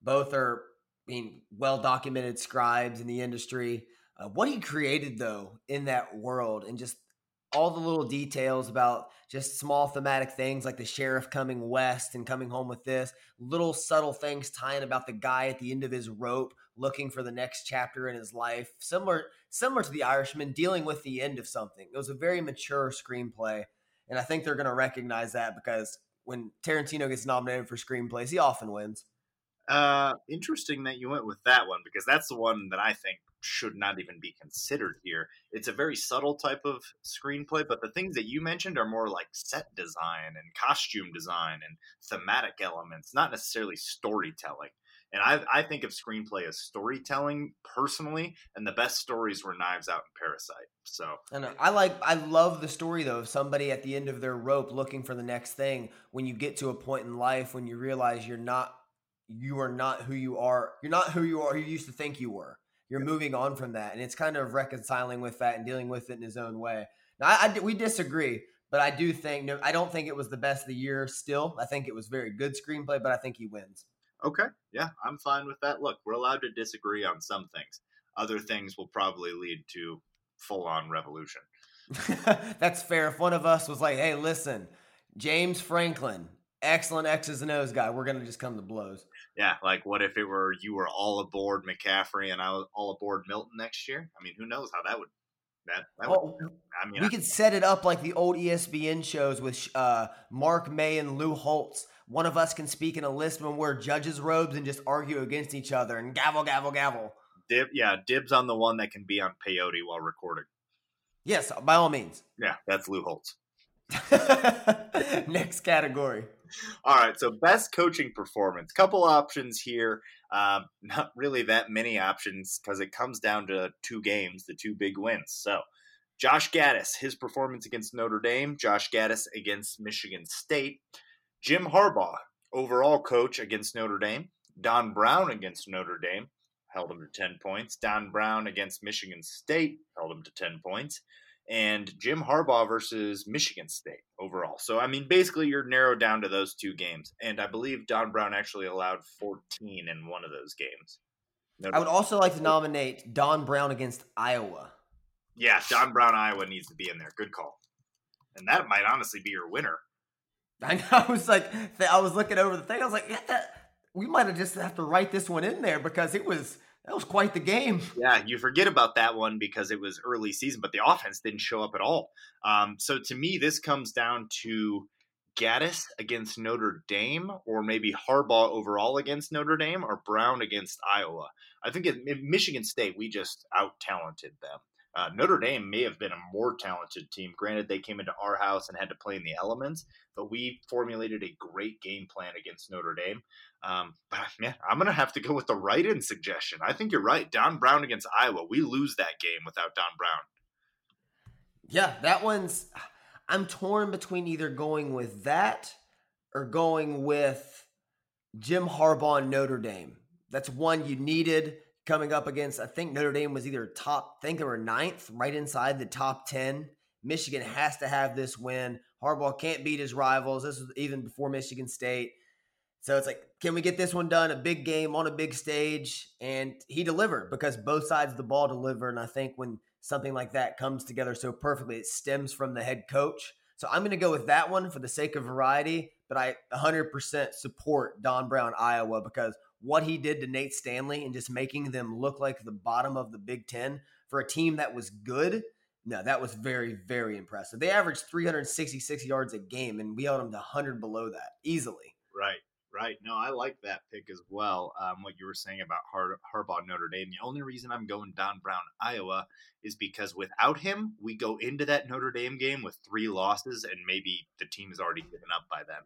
Both are being well documented scribes in the industry. Uh, what he created, though, in that world and just all the little details about just small thematic things like the sheriff coming west and coming home with this, little subtle things tying about the guy at the end of his rope looking for the next chapter in his life, similar similar to the Irishman dealing with the end of something. It was a very mature screenplay and I think they're going to recognize that because when Tarantino gets nominated for screenplays, he often wins. Uh, interesting that you went with that one because that's the one that I think should not even be considered here. It's a very subtle type of screenplay, but the things that you mentioned are more like set design and costume design and thematic elements, not necessarily storytelling. And I, I think of screenplay as storytelling personally, and the best stories were Knives Out and Parasite. So and I like I love the story though of somebody at the end of their rope looking for the next thing. When you get to a point in life when you realize you're not you are not who you are. You're not who you are. You used to think you were. You're moving on from that, and it's kind of reconciling with that and dealing with it in his own way. Now, I, I we disagree, but I do think no, I don't think it was the best of the year. Still, I think it was very good screenplay, but I think he wins. Okay. Yeah, I'm fine with that. Look, we're allowed to disagree on some things. Other things will probably lead to full on revolution. That's fair. If one of us was like, hey, listen, James Franklin, excellent X's and O's guy, we're going to just come to blows. Yeah, like what if it were you were all aboard McCaffrey and I was all aboard Milton next year? I mean, who knows how that would. That, that oh, would, I mean, we I, could set it up like the old ESPN shows with uh, Mark May and Lou Holtz one of us can speak in a lisp and wear judges' robes and just argue against each other and gavel, gavel, gavel. Dib, yeah, dibs on the one that can be on peyote while recording. Yes, by all means. Yeah, that's Lou Holtz. Next category. All right, so best coaching performance. Couple options here. Um, not really that many options because it comes down to two games, the two big wins. So, Josh Gattis, his performance against Notre Dame. Josh Gattis against Michigan State. Jim Harbaugh, overall coach against Notre Dame. Don Brown against Notre Dame, held him to 10 points. Don Brown against Michigan State, held him to 10 points. And Jim Harbaugh versus Michigan State overall. So, I mean, basically, you're narrowed down to those two games. And I believe Don Brown actually allowed 14 in one of those games. Notre I would also like to oh. nominate Don Brown against Iowa. Yeah, Don Brown, Iowa needs to be in there. Good call. And that might honestly be your winner. I know. I was like, I was looking over the thing. I was like, yeah, that, we might have just have to write this one in there because it was that was quite the game. Yeah, you forget about that one because it was early season, but the offense didn't show up at all. Um, so to me, this comes down to Gattis against Notre Dame, or maybe Harbaugh overall against Notre Dame, or Brown against Iowa. I think in Michigan State, we just out talented them. Uh, Notre Dame may have been a more talented team. Granted, they came into our house and had to play in the elements, but we formulated a great game plan against Notre Dame. Um, but man, I'm gonna have to go with the right-in suggestion. I think you're right. Don Brown against Iowa, we lose that game without Don Brown. Yeah, that one's. I'm torn between either going with that or going with Jim Harbaugh Notre Dame. That's one you needed coming up against. I think Notre Dame was either top, I think they were ninth, right inside the top 10. Michigan has to have this win. Harbaugh can't beat his rivals. This is even before Michigan State. So it's like, can we get this one done? A big game on a big stage. And he delivered because both sides of the ball deliver. And I think when something like that comes together so perfectly. It stems from the head coach. So I'm going to go with that one for the sake of variety, but I 100% support Don Brown, Iowa, because what he did to Nate Stanley and just making them look like the bottom of the Big Ten for a team that was good. No, that was very, very impressive. They averaged 366 yards a game, and we held them to 100 below that easily. Right. Right. No, I like that pick as well. Um, what you were saying about Har- Harbaugh Notre Dame. The only reason I'm going Don Brown Iowa is because without him, we go into that Notre Dame game with three losses, and maybe the team is already given up by then.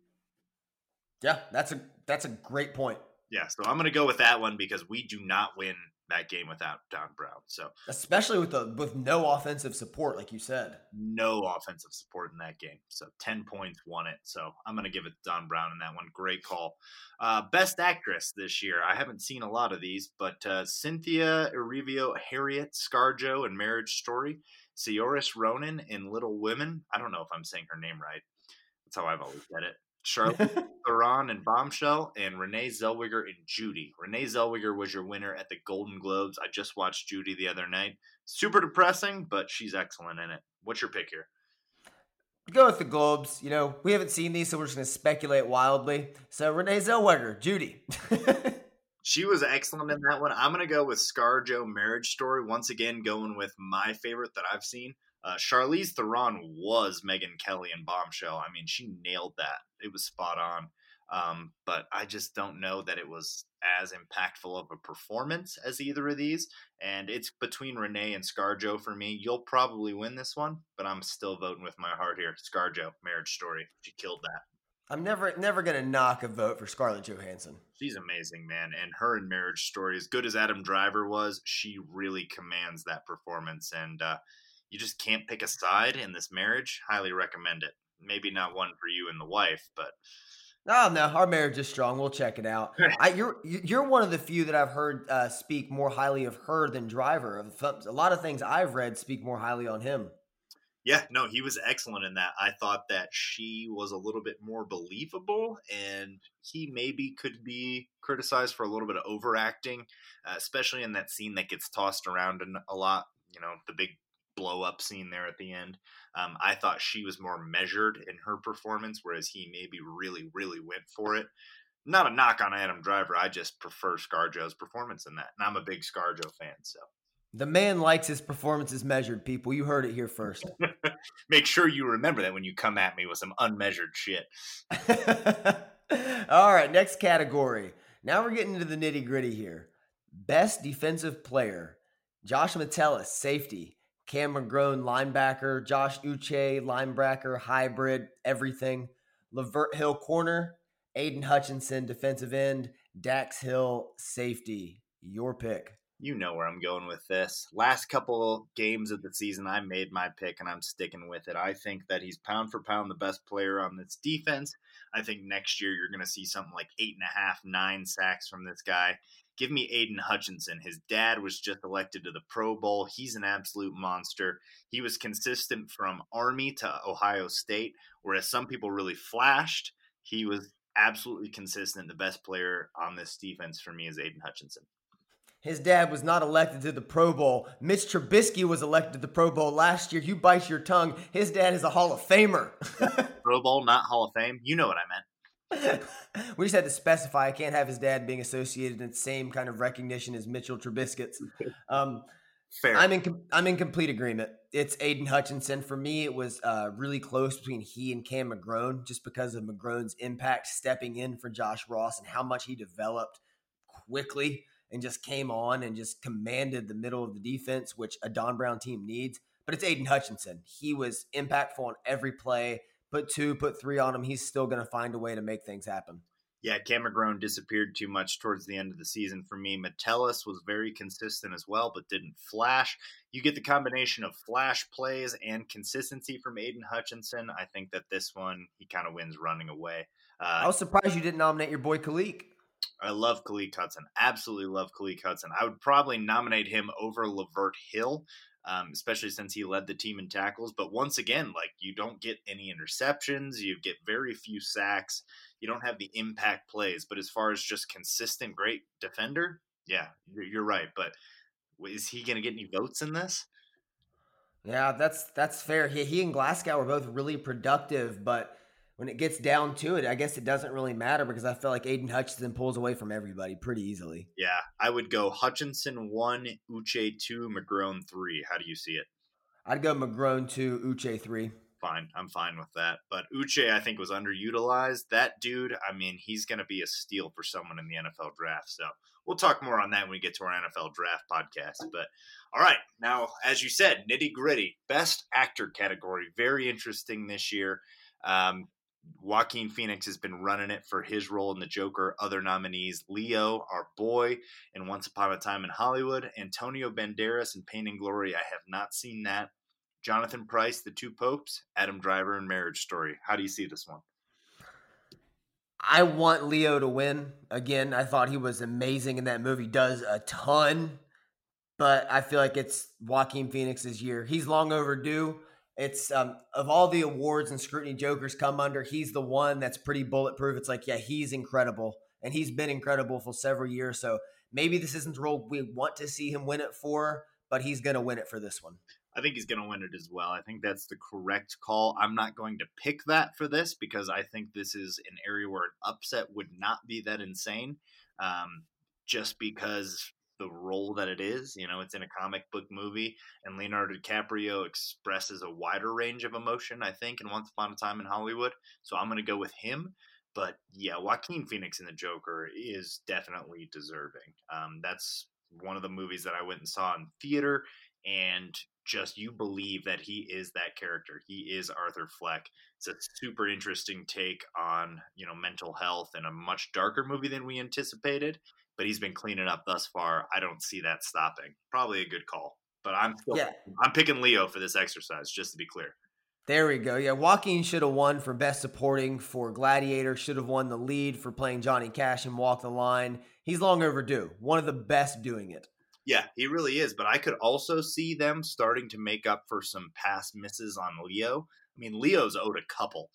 Yeah, that's a that's a great point. Yeah, so I'm going to go with that one because we do not win that game without Don Brown. So especially with the with no offensive support, like you said, no offensive support in that game. So ten points won it. So I'm going to give it to Don Brown in that one. Great call. Uh, best actress this year. I haven't seen a lot of these, but uh, Cynthia Erivo, Harriet ScarJo in Marriage Story, Saoirse Ronan in Little Women. I don't know if I'm saying her name right. That's how I've always said it. Charlize Theron and Bombshell, and Renee Zellweger and Judy. Renee Zellweger was your winner at the Golden Globes. I just watched Judy the other night. Super depressing, but she's excellent in it. What's your pick here? Go with the Globes. You know, we haven't seen these, so we're just going to speculate wildly. So Renee Zellweger, Judy. she was excellent in that one. I'm going to go with Scar ScarJo Marriage Story. Once again, going with my favorite that I've seen. Uh, Charlize Theron was Megyn Kelly in Bombshell. I mean, she nailed that. It was spot on. Um, but I just don't know that it was as impactful of a performance as either of these. And it's between Renee and ScarJo for me. You'll probably win this one, but I'm still voting with my heart here. ScarJo, Marriage Story. She killed that. I'm never never gonna knock a vote for Scarlett Johansson. She's amazing, man. And her in Marriage Story, as good as Adam Driver was, she really commands that performance. And uh, you just can't pick a side in this marriage, highly recommend it. Maybe not one for you and the wife, but Oh no, our marriage is strong. We'll check it out. I, you're you're one of the few that I've heard uh, speak more highly of her than Driver. A lot of things I've read speak more highly on him. Yeah, no, he was excellent in that. I thought that she was a little bit more believable, and he maybe could be criticized for a little bit of overacting, uh, especially in that scene that gets tossed around a lot. You know, the big blow up scene there at the end. Um, I thought she was more measured in her performance, whereas he maybe really, really went for it. Not a knock on Adam Driver. I just prefer ScarJo's performance in that, and I'm a big ScarJo fan. So the man likes his performances measured. People, you heard it here first. Make sure you remember that when you come at me with some unmeasured shit. All right, next category. Now we're getting into the nitty gritty here. Best defensive player. Josh Metellus, safety. Cam McGrone, linebacker, Josh Uche, linebacker, hybrid, everything. Lavert Hill, corner, Aidan Hutchinson, defensive end, Dax Hill, safety. Your pick. You know where I'm going with this. Last couple games of the season, I made my pick and I'm sticking with it. I think that he's pound for pound the best player on this defense. I think next year you're going to see something like eight and a half, nine sacks from this guy. Give me Aidan Hutchinson. His dad was just elected to the Pro Bowl. He's an absolute monster. He was consistent from Army to Ohio State, whereas some people really flashed. He was absolutely consistent. The best player on this defense for me is Aidan Hutchinson. His dad was not elected to the Pro Bowl. Mitch Trubisky was elected to the Pro Bowl last year. You bite your tongue. His dad is a Hall of Famer. Pro Bowl, not Hall of Fame. You know what I meant. we just had to specify. I can't have his dad being associated in the same kind of recognition as Mitchell Trubisky's. Um, Fair. I'm in. I'm in complete agreement. It's Aidan Hutchinson. For me, it was uh, really close between he and Cam McGrone, just because of McGrone's impact stepping in for Josh Ross and how much he developed quickly and just came on and just commanded the middle of the defense, which a Don Brown team needs. But it's Aidan Hutchinson. He was impactful on every play. Put two, put three on him. He's still going to find a way to make things happen. Yeah, Cam McGrone disappeared too much towards the end of the season for me. Metellus was very consistent as well, but didn't flash. You get the combination of flash plays and consistency from Aidan Hutchinson. I think that this one, he kind of wins running away. Uh, I was surprised you didn't nominate your boy Khaleke. I love Khaleke Hudson. Absolutely love Khaleke Hudson. I would probably nominate him over Lavert Hill, um, especially since he led the team in tackles. But once again, like you don't get any interceptions, you get very few sacks, you don't have the impact plays. But as far as just consistent great defender, yeah, you're right. But is he going to get any votes in this? Yeah, that's that's fair. He, he and Glasgow were both really productive, but when it gets down to it, I guess it doesn't really matter because I feel like Aidan Hutchinson pulls away from everybody pretty easily. Yeah, I would go Hutchinson one, Uche two, McGrone three. How do you see it? I'd go McGrone two, Uche three. Fine, I'm fine with that. But Uche, I think, was underutilized. That dude, I mean, he's going to be a steal for someone in the NFL draft. So we'll talk more on that when we get to our NFL draft podcast. But all right, now, as you said, nitty gritty, best actor category. Very interesting this year. Um, Joaquin Phoenix has been running it for his role in the Joker. Other nominees Leo, our boy, and Once Upon a Time in Hollywood, Antonio Banderas in Pain and Glory. I have not seen that. Jonathan Pryce, The Two Popes, Adam Driver in Marriage Story. How do you see this one? I want Leo to win. Again, I thought he was amazing in that movie, does a ton, but I feel like it's Joaquin Phoenix's year. He's long overdue. It's um, of all the awards and scrutiny Jokers come under, he's the one that's pretty bulletproof. It's like, yeah, he's incredible, and he's been incredible for several years. So maybe this isn't the role we want to see him win it for, but he's going to win it for this one. I think he's going to win it as well. I think that's the correct call. I'm not going to pick that for this because I think this is an area where an upset would not be that insane. Um, just because the role that it is. You know, it's in a comic book movie, and Leonardo DiCaprio expresses a wider range of emotion, I think, in Once Upon a Time in Hollywood. So I'm going to go with him. But yeah, Joaquin Phoenix in the Joker is definitely deserving. Um, that's one of the movies that I went and saw in theater, and just you believe that he is that character. He is Arthur Fleck. It's a super interesting take on you know mental health and a much darker movie than we anticipated but he's been cleaning up thus far. I don't see that stopping. Probably a good call. But I'm still, yeah. I'm picking Leo for this exercise, just to be clear. There we go. Yeah, Joaquin should have won for best supporting for Gladiator. Should have won the lead for playing Johnny Cash and Walk the Line. He's long overdue. One of the best doing it. Yeah, he really is. But I could also see them starting to make up for some past misses on Leo. I mean, Leo's owed a couple.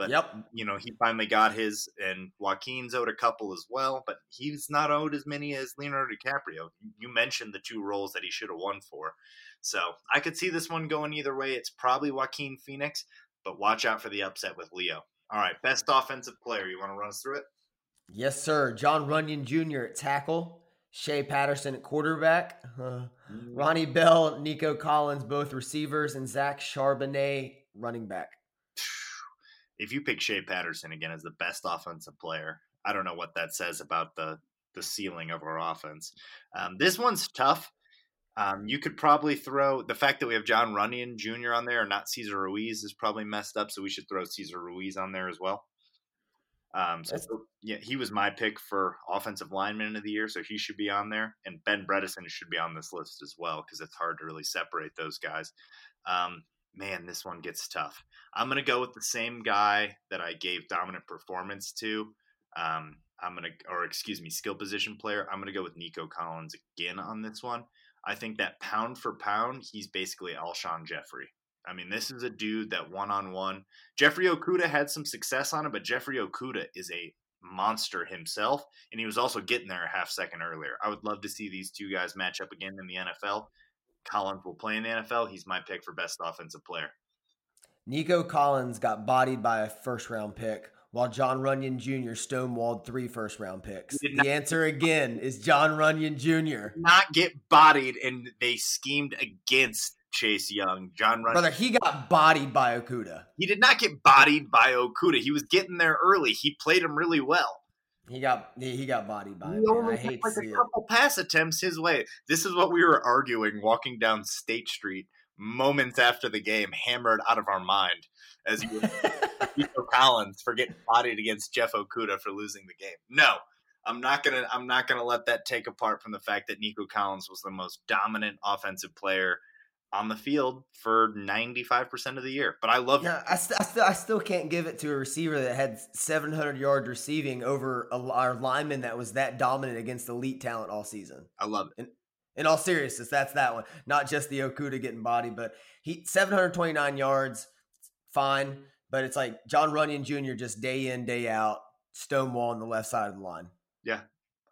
But yep. you know, he finally got his, and Joaquin's owed a couple as well. But he's not owed as many as Leonardo DiCaprio. You mentioned the two roles that he should have won for, so I could see this one going either way. It's probably Joaquin Phoenix, but watch out for the upset with Leo. All right, best offensive player. You want to run us through it? Yes, sir. John Runyan Jr. at tackle. Shea Patterson at quarterback. Uh, Ronnie Bell, Nico Collins, both receivers, and Zach Charbonnet running back if you pick Shea Patterson again as the best offensive player, I don't know what that says about the the ceiling of our offense. Um, this one's tough. Um, you could probably throw the fact that we have John Runyan Jr. on there, and not Cesar Ruiz, is probably messed up. So we should throw Cesar Ruiz on there as well. Um, so yeah, he was my pick for offensive lineman of the year, so he should be on there. And Ben Bredeson should be on this list as well because it's hard to really separate those guys. Um, man, this one gets tough. I'm to go with the same guy that I gave dominant performance to. Um, I'm to, or excuse me, skill position player. I'm to go with Nico Collins again on this one. I think that pound for pound, he's basically Alshon Jeffery. I mean, this is a dude that one on one. Jeffrey Okudah had some success on it, but Jeffrey Okudah is a monster himself, and he was also getting there a half second earlier. I would love to see these two guys match up again in the NFL. Collins will play in the NFL. He's my pick for best offensive player. Nico Collins got bodied by a first round pick, while John Runyan Jr. stonewalled three first round picks. The answer again is John Runyan Jr. Not get bodied, and they schemed against Chase Young. John Runyan. Brother, he got bodied by Okudah. He did not get bodied by Okudah. He was getting there early. He played him really well. He got he got bodied by. I hate like a couple it. pass attempts his way. This is what we were arguing walking down State Street moments after the game, hammered out of our mind as you Nico Collins for getting bodied against Jeff Okudah for losing the game. No, I'm not gonna I'm not gonna let that take apart from the fact that Nico Collins was the most dominant offensive player on the field for 95% of the year. But I love yeah, I, st- I, st- I still can't give it to a receiver that had 700 yards receiving over a, our lineman that was that dominant against elite talent all season. I love it. In, in all seriousness, that's that one. Not just the Okudah getting body, but he 729 yards, fine. But it's like John Runyan Jr. just day in, day out, stonewall on the left side of the line. Yeah,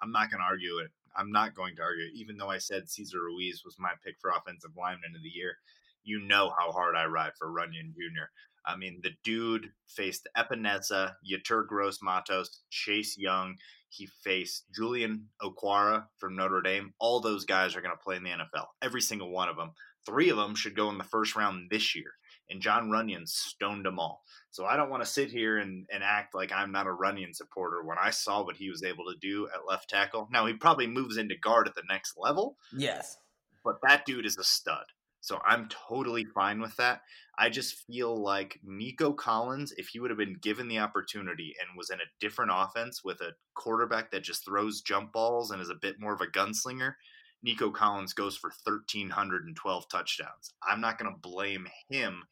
I'm not going to argue it. I'm not going to argue, even though I said Cesar Ruiz was my pick for offensive lineman of the year. You know how hard I ride for Runyan Jr. I mean, the dude faced Epenesa, Yetur Gross Matos, Chase Young. He faced Julian Okwara from Notre Dame. All those guys are going to play in the NFL. Every single one of them. Three of them should go in the first round this year. And John Runyan stoned them all. So I don't want to sit here and, and act like I'm not a Runyan supporter when I saw what he was able to do at left tackle. Now he probably moves into guard at the next level. Yes. But that dude is a stud. So I'm totally fine with that. I just feel like Nico Collins, if he would have been given the opportunity and was in a different offense with a quarterback that just throws jump balls and is a bit more of a gunslinger, Nico Collins goes for 1,312 touchdowns. I'm not going to blame him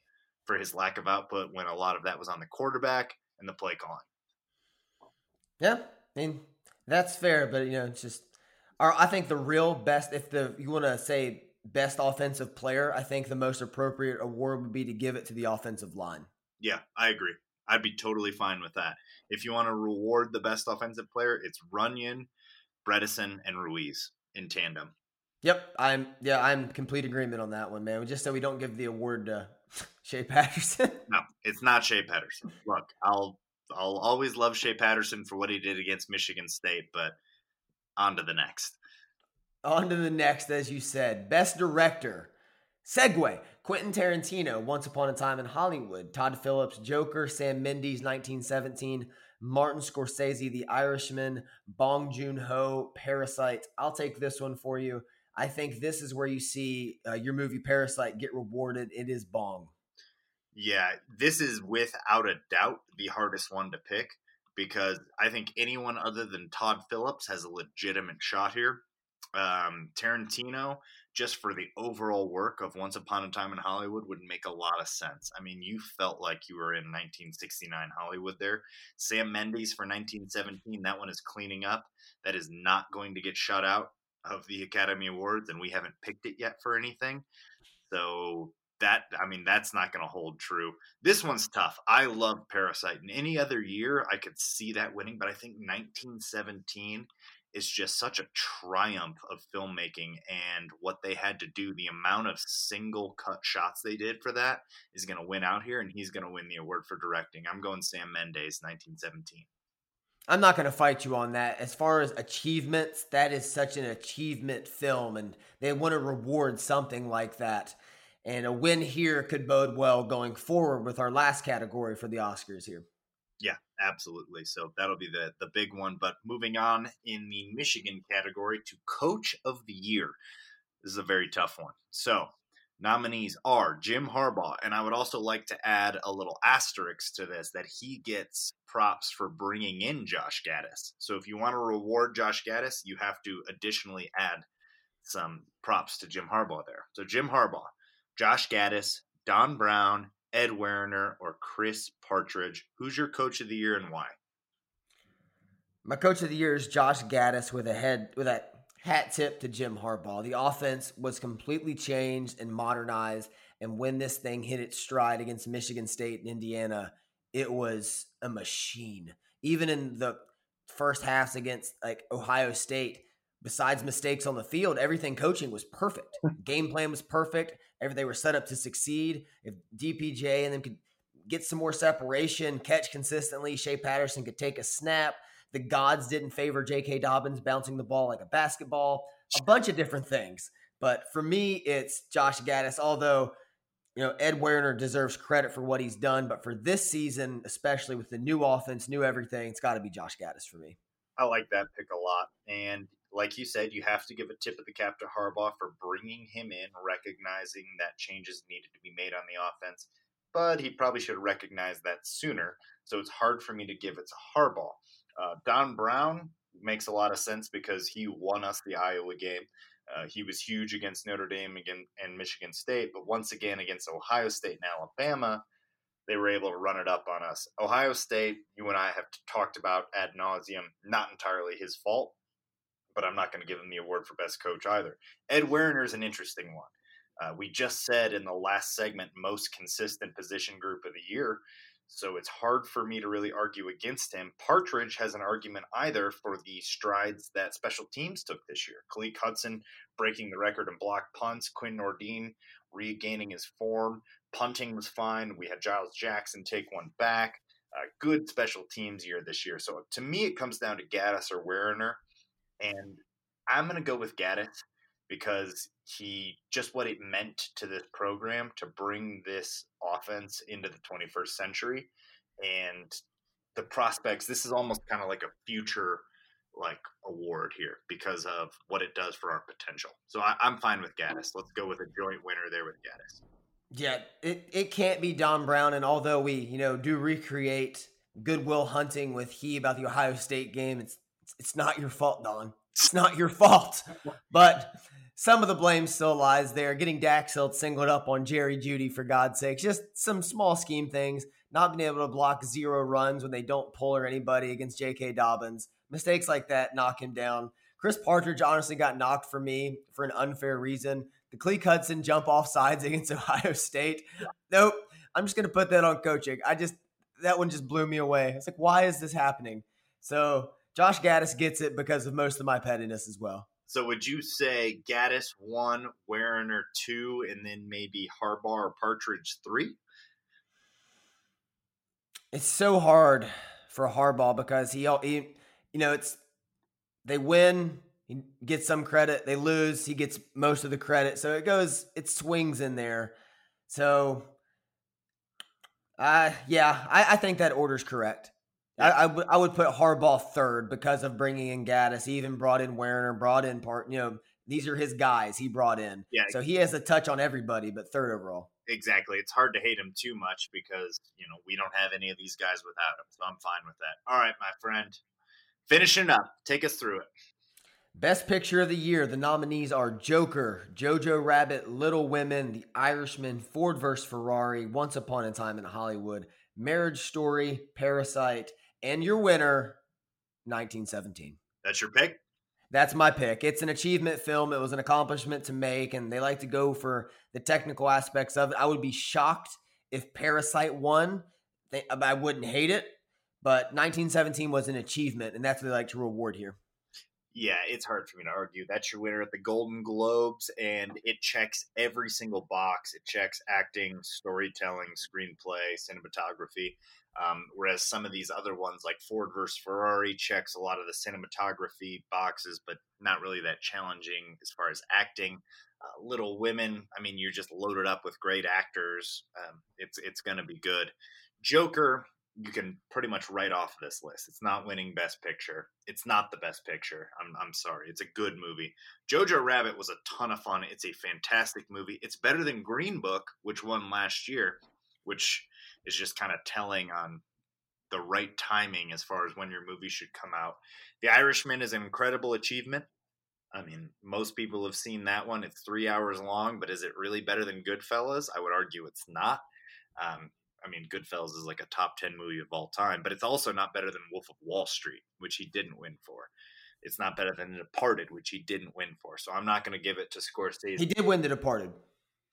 for his lack of output when a lot of that was on the quarterback and the play calling. Yeah, I mean that's fair, but you know, it's just. Our, I think the real best, if the you want to say best offensive player, I think the most appropriate award would be to give it to the offensive line. Yeah, I agree. I'd be totally fine with that. If you want to reward the best offensive player, it's Runyan, Bredeson, and Ruiz in tandem. Yep, I'm yeah, I'm complete agreement on that one, man. Just so we don't give the award to Shea Patterson. no, it's not Shea Patterson. Look, I'll I'll always love Shea Patterson for what he did against Michigan State, but on to the next. On to the next, as you said. Best director. Segue. Quentin Tarantino, Once Upon a Time in Hollywood. Todd Phillips, Joker. Sam Mendes, 1917. Martin Scorsese, The Irishman. Bong Joon Ho, Parasite. I'll take this one for you. I think this is where you see uh, your movie Parasite get rewarded. It is Bong. Yeah, this is without a doubt the hardest one to pick because I think anyone other than Todd Phillips has a legitimate shot here. Um, Tarantino, just for the overall work of Once Upon a Time in Hollywood, would make a lot of sense. I mean, you felt like you were in 1969 Hollywood there. Sam Mendes for 1917, that one is cleaning up. That is not going to get shut out of the Academy Awards, and we haven't picked it yet for anything. So that I mean that's not going to hold true. This one's tough. I love Parasite. In any other year, I could see that winning, but I think 1917 is just such a triumph of filmmaking and what they had to do. The amount of single cut shots they did for that is going to win out here, and he's going to win the award for directing. I'm going Sam Mendes, 1917. I'm not going to fight you on that. As far as achievements, that is such an achievement film, and they want to reward something like that. And a win here could bode well going forward with our last category for the Oscars here. Yeah, absolutely. So that'll be the the big one. But moving on in the Michigan category to Coach of the Year. This is a very tough one. So nominees are Jim Harbaugh, and I would also like to add a little asterisk to this that he gets props for bringing in Josh Gattis. So if you want to reward Josh Gattis, you have to additionally add some props to Jim Harbaugh there. So Jim Harbaugh, Josh Gattis, Don Brown, Ed Warinner, or Chris Partridge. Who's your coach of the year and why? My coach of the year is Josh Gattis with a head with a hat tip to Jim Harbaugh. The offense was completely changed and modernized. And when this thing hit its stride against Michigan State and Indiana, it was a machine. Even in the first halves against like Ohio State, besides mistakes on the field, everything coaching was perfect. Game plan was perfect. They were set up to succeed. If DPJ and them could get some more separation, catch consistently, Shea Patterson could take a snap. The gods didn't favor J.K. Dobbins bouncing the ball like a basketball. A bunch of different things. But for me, it's Josh Gattis. Although you know Ed Warinner deserves credit for what he's done, but for this season, especially with the new offense, new everything, it's got to be Josh Gattis for me. I like that pick a lot. And like you said, you have to give a tip of the cap to Harbaugh for bringing him in, recognizing that changes needed to be made on the offense. But he probably should have recognized that sooner. So it's hard for me to give it to Harbaugh. Uh, Don Brown makes a lot of sense because he won us the Iowa game. Uh, he was huge against Notre Dame again and Michigan State, but once again against Ohio State and Alabama, they were able to run it up on us. Ohio State, you and I have talked about ad nauseum, not entirely his fault, but I'm not going to give him the award for best coach either. Ed Warinner is an interesting one. Uh, we just said in the last segment, most consistent position group of the year. So it's hard for me to really argue against him. Partridge has an argument either for the strides that special teams took this year. Khaleke Hudson breaking the record in block punts, Quinn Nordin regaining his form. Punting was fine. We had Giles Jackson take one back. Good special teams year this year. So to me, it comes down to Gattis or Warinner. And I'm going to go with Gattis because he just what it meant to this program to bring this offense into the 21st century and the prospects this is almost kind of like a future like award here because of what it does for our potential. So I, am fine with Gattis. Let's go with a joint winner there with Gattis. Yeah it, it can't be don brown and although we you know do recreate goodwill hunting with he about the ohio state game it's it's not your fault don. It's not your fault. But some of the blame still lies there. Getting Dax Hill singled up on Jerry Jeudy, for God's sake. Just some small scheme things. Not being able to block zero runs when they don't pull or anybody against J.K. Dobbins. Mistakes like that knock him down. Chris Partridge honestly got knocked for me for an unfair reason. The Khaleke Hudson jump off sides against Ohio State. Nope. I'm just going to put that on coaching. I just, that one just blew me away. It's like, why is this happening? So Josh Gattis gets it because of most of my pettiness as well. So would you say Gattis one, Warinner two, and then maybe Harbaugh or Partridge three? It's so hard for Harbaugh because he, he, you know, it's they win, he gets some credit. They lose, he gets most of the credit. So it goes, it swings in there. So, uh, yeah, I, I think that order's correct. I, I, w- I would put Harbaugh third because of bringing in Gattis. He even brought in Warinner, brought in part. You know, these are his guys he brought in. Yeah. So he has a touch on everybody, but third overall. Exactly. It's hard to hate him too much because you know we don't have any of these guys without him. So I'm fine with that. All right, my friend. Finishing up. Take us through it. Best Picture of the Year. The nominees are Joker, Jojo Rabbit, Little Women, The Irishman, Ford vs. Ferrari, Once Upon a Time in Hollywood, Marriage Story, Parasite, and your winner, 1917. That's your pick? That's my pick. It's an achievement film. It was an accomplishment to make, and they like to go for the technical aspects of it. I would be shocked if Parasite won. Um, I wouldn't hate it, but 1917 was an achievement, and that's what they like to reward here. Yeah, it's hard for me to argue. That's your winner at the Golden Globes, and it checks every single box. It checks acting, storytelling, screenplay, cinematography. Um, whereas some of these other ones, like Ford versus Ferrari, checks a lot of the cinematography boxes, but not really that challenging as far as acting. Uh, Little Women, I mean, you're just loaded up with great actors. Um, it's it's going to be good. Joker, you can pretty much write off this list. It's not winning Best Picture. It's not the best picture. I'm, I'm sorry. It's a good movie. Jojo Rabbit was a ton of fun. It's a fantastic movie. It's better than Green Book, which won last year, which is just kind of telling on the right timing as far as when your movie should come out. The Irishman is an incredible achievement. I mean, most people have seen that one. It's three hours long, but is it really better than Goodfellas? I would argue it's not. Um, I mean, Goodfellas is like a top 10 movie of all time, but it's also not better than Wolf of Wall Street, which he didn't win for. It's not better than The Departed, which he didn't win for. So I'm not going to give it to Scorsese. He did win The Departed.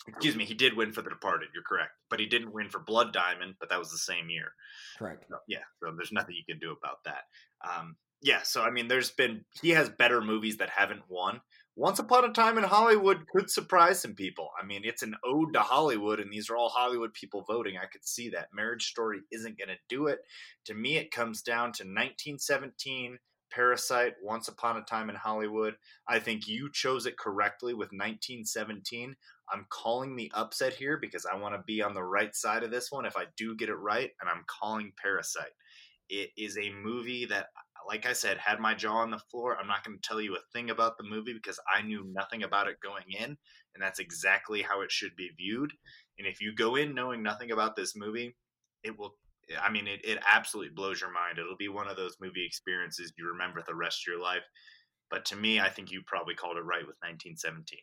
Excuse me, he did win for The Departed. You're correct, but he didn't win for Blood Diamond. But that was the same year. Correct. So, yeah, so there's nothing you can do about that. Um, yeah, so I mean, there's been he has better movies that haven't won. Once Upon a Time in Hollywood could surprise some people. I mean, it's an ode to Hollywood, and these are all Hollywood people voting. I could see that. Marriage Story isn't going to do it. To me, it comes down to 1917, Parasite, Once Upon a Time in Hollywood. I think you chose it correctly with 1917. I'm calling the upset here because I want to be on the right side of this one if I do get it right, and I'm calling Parasite. It is a movie that like I said, had my jaw on the floor. I'm not going to tell you a thing about the movie because I knew nothing about it going in, and that's exactly how it should be viewed. And if you go in knowing nothing about this movie, it will. I mean, it, it absolutely blows your mind. It'll be one of those movie experiences you remember the rest of your life. But to me, I think you probably called it right with 1917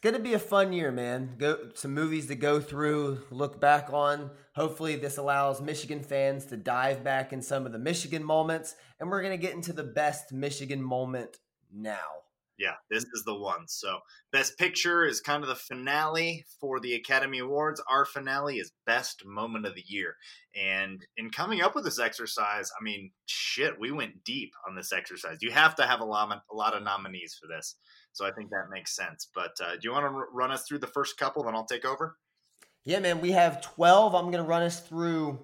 going to be a fun year, man. Go some movies to go through, look back on. Hopefully, this allows Michigan fans to dive back in some of the Michigan moments, and we're going to get into the best Michigan moment now. Yeah, this is the one. So, Best Picture is kind of the finale for the Academy Awards. Our finale is Best Moment of the Year. And in coming up with this exercise, I mean, shit, we went deep on this exercise. You have to have a lot, a lot of nominees for this. So I think that makes sense. But uh, do you want to r- run us through the first couple, then I'll take over? Yeah, man. We have 12. I'm going to run us through.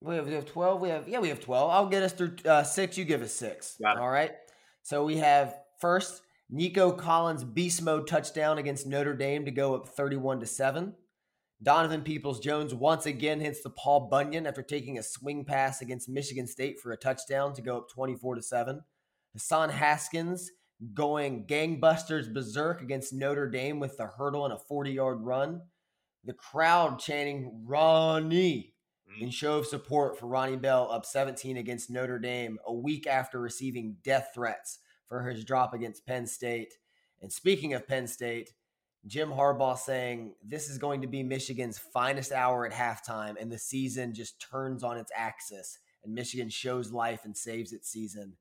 We have, we have 12. We have, yeah, we have 12. I'll get us through uh, six. You give us six. All right. So we have first Nico Collins beast mode touchdown against Notre Dame to go up 31 to 7. Donovan Peoples Jones once again hits the Paul Bunyan after taking a swing pass against Michigan State for a touchdown to go up 24 to 7. Hassan Haskins going gangbusters berserk against Notre Dame with the hurdle and a 40 yard run. The crowd chanting Ronnie in mm. show of support for Ronnie Bell up 17 against Notre Dame a week after receiving death threats for his drop against Penn State. And speaking of Penn State, Jim Harbaugh saying this is going to be Michigan's finest hour at halftime, and the season just turns on its axis, and Michigan shows life and saves its season.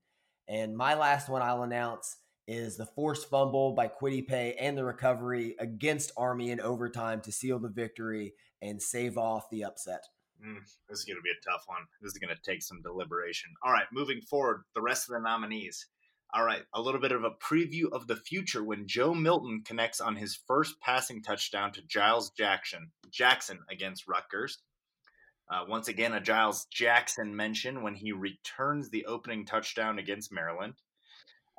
And my last one I'll announce is the forced fumble by Kwity Paye and the recovery against Army in overtime to seal the victory and save off the upset. Mm, this is going to be a tough one. This is going to take some deliberation. All right, moving forward, the rest of the nominees. All right, a little bit of a preview of the future when Joe Milton connects on his first passing touchdown to Giles Jackson, Jackson against Rutgers. Uh, once again, a Giles Jackson mention when he returns the opening touchdown against Maryland.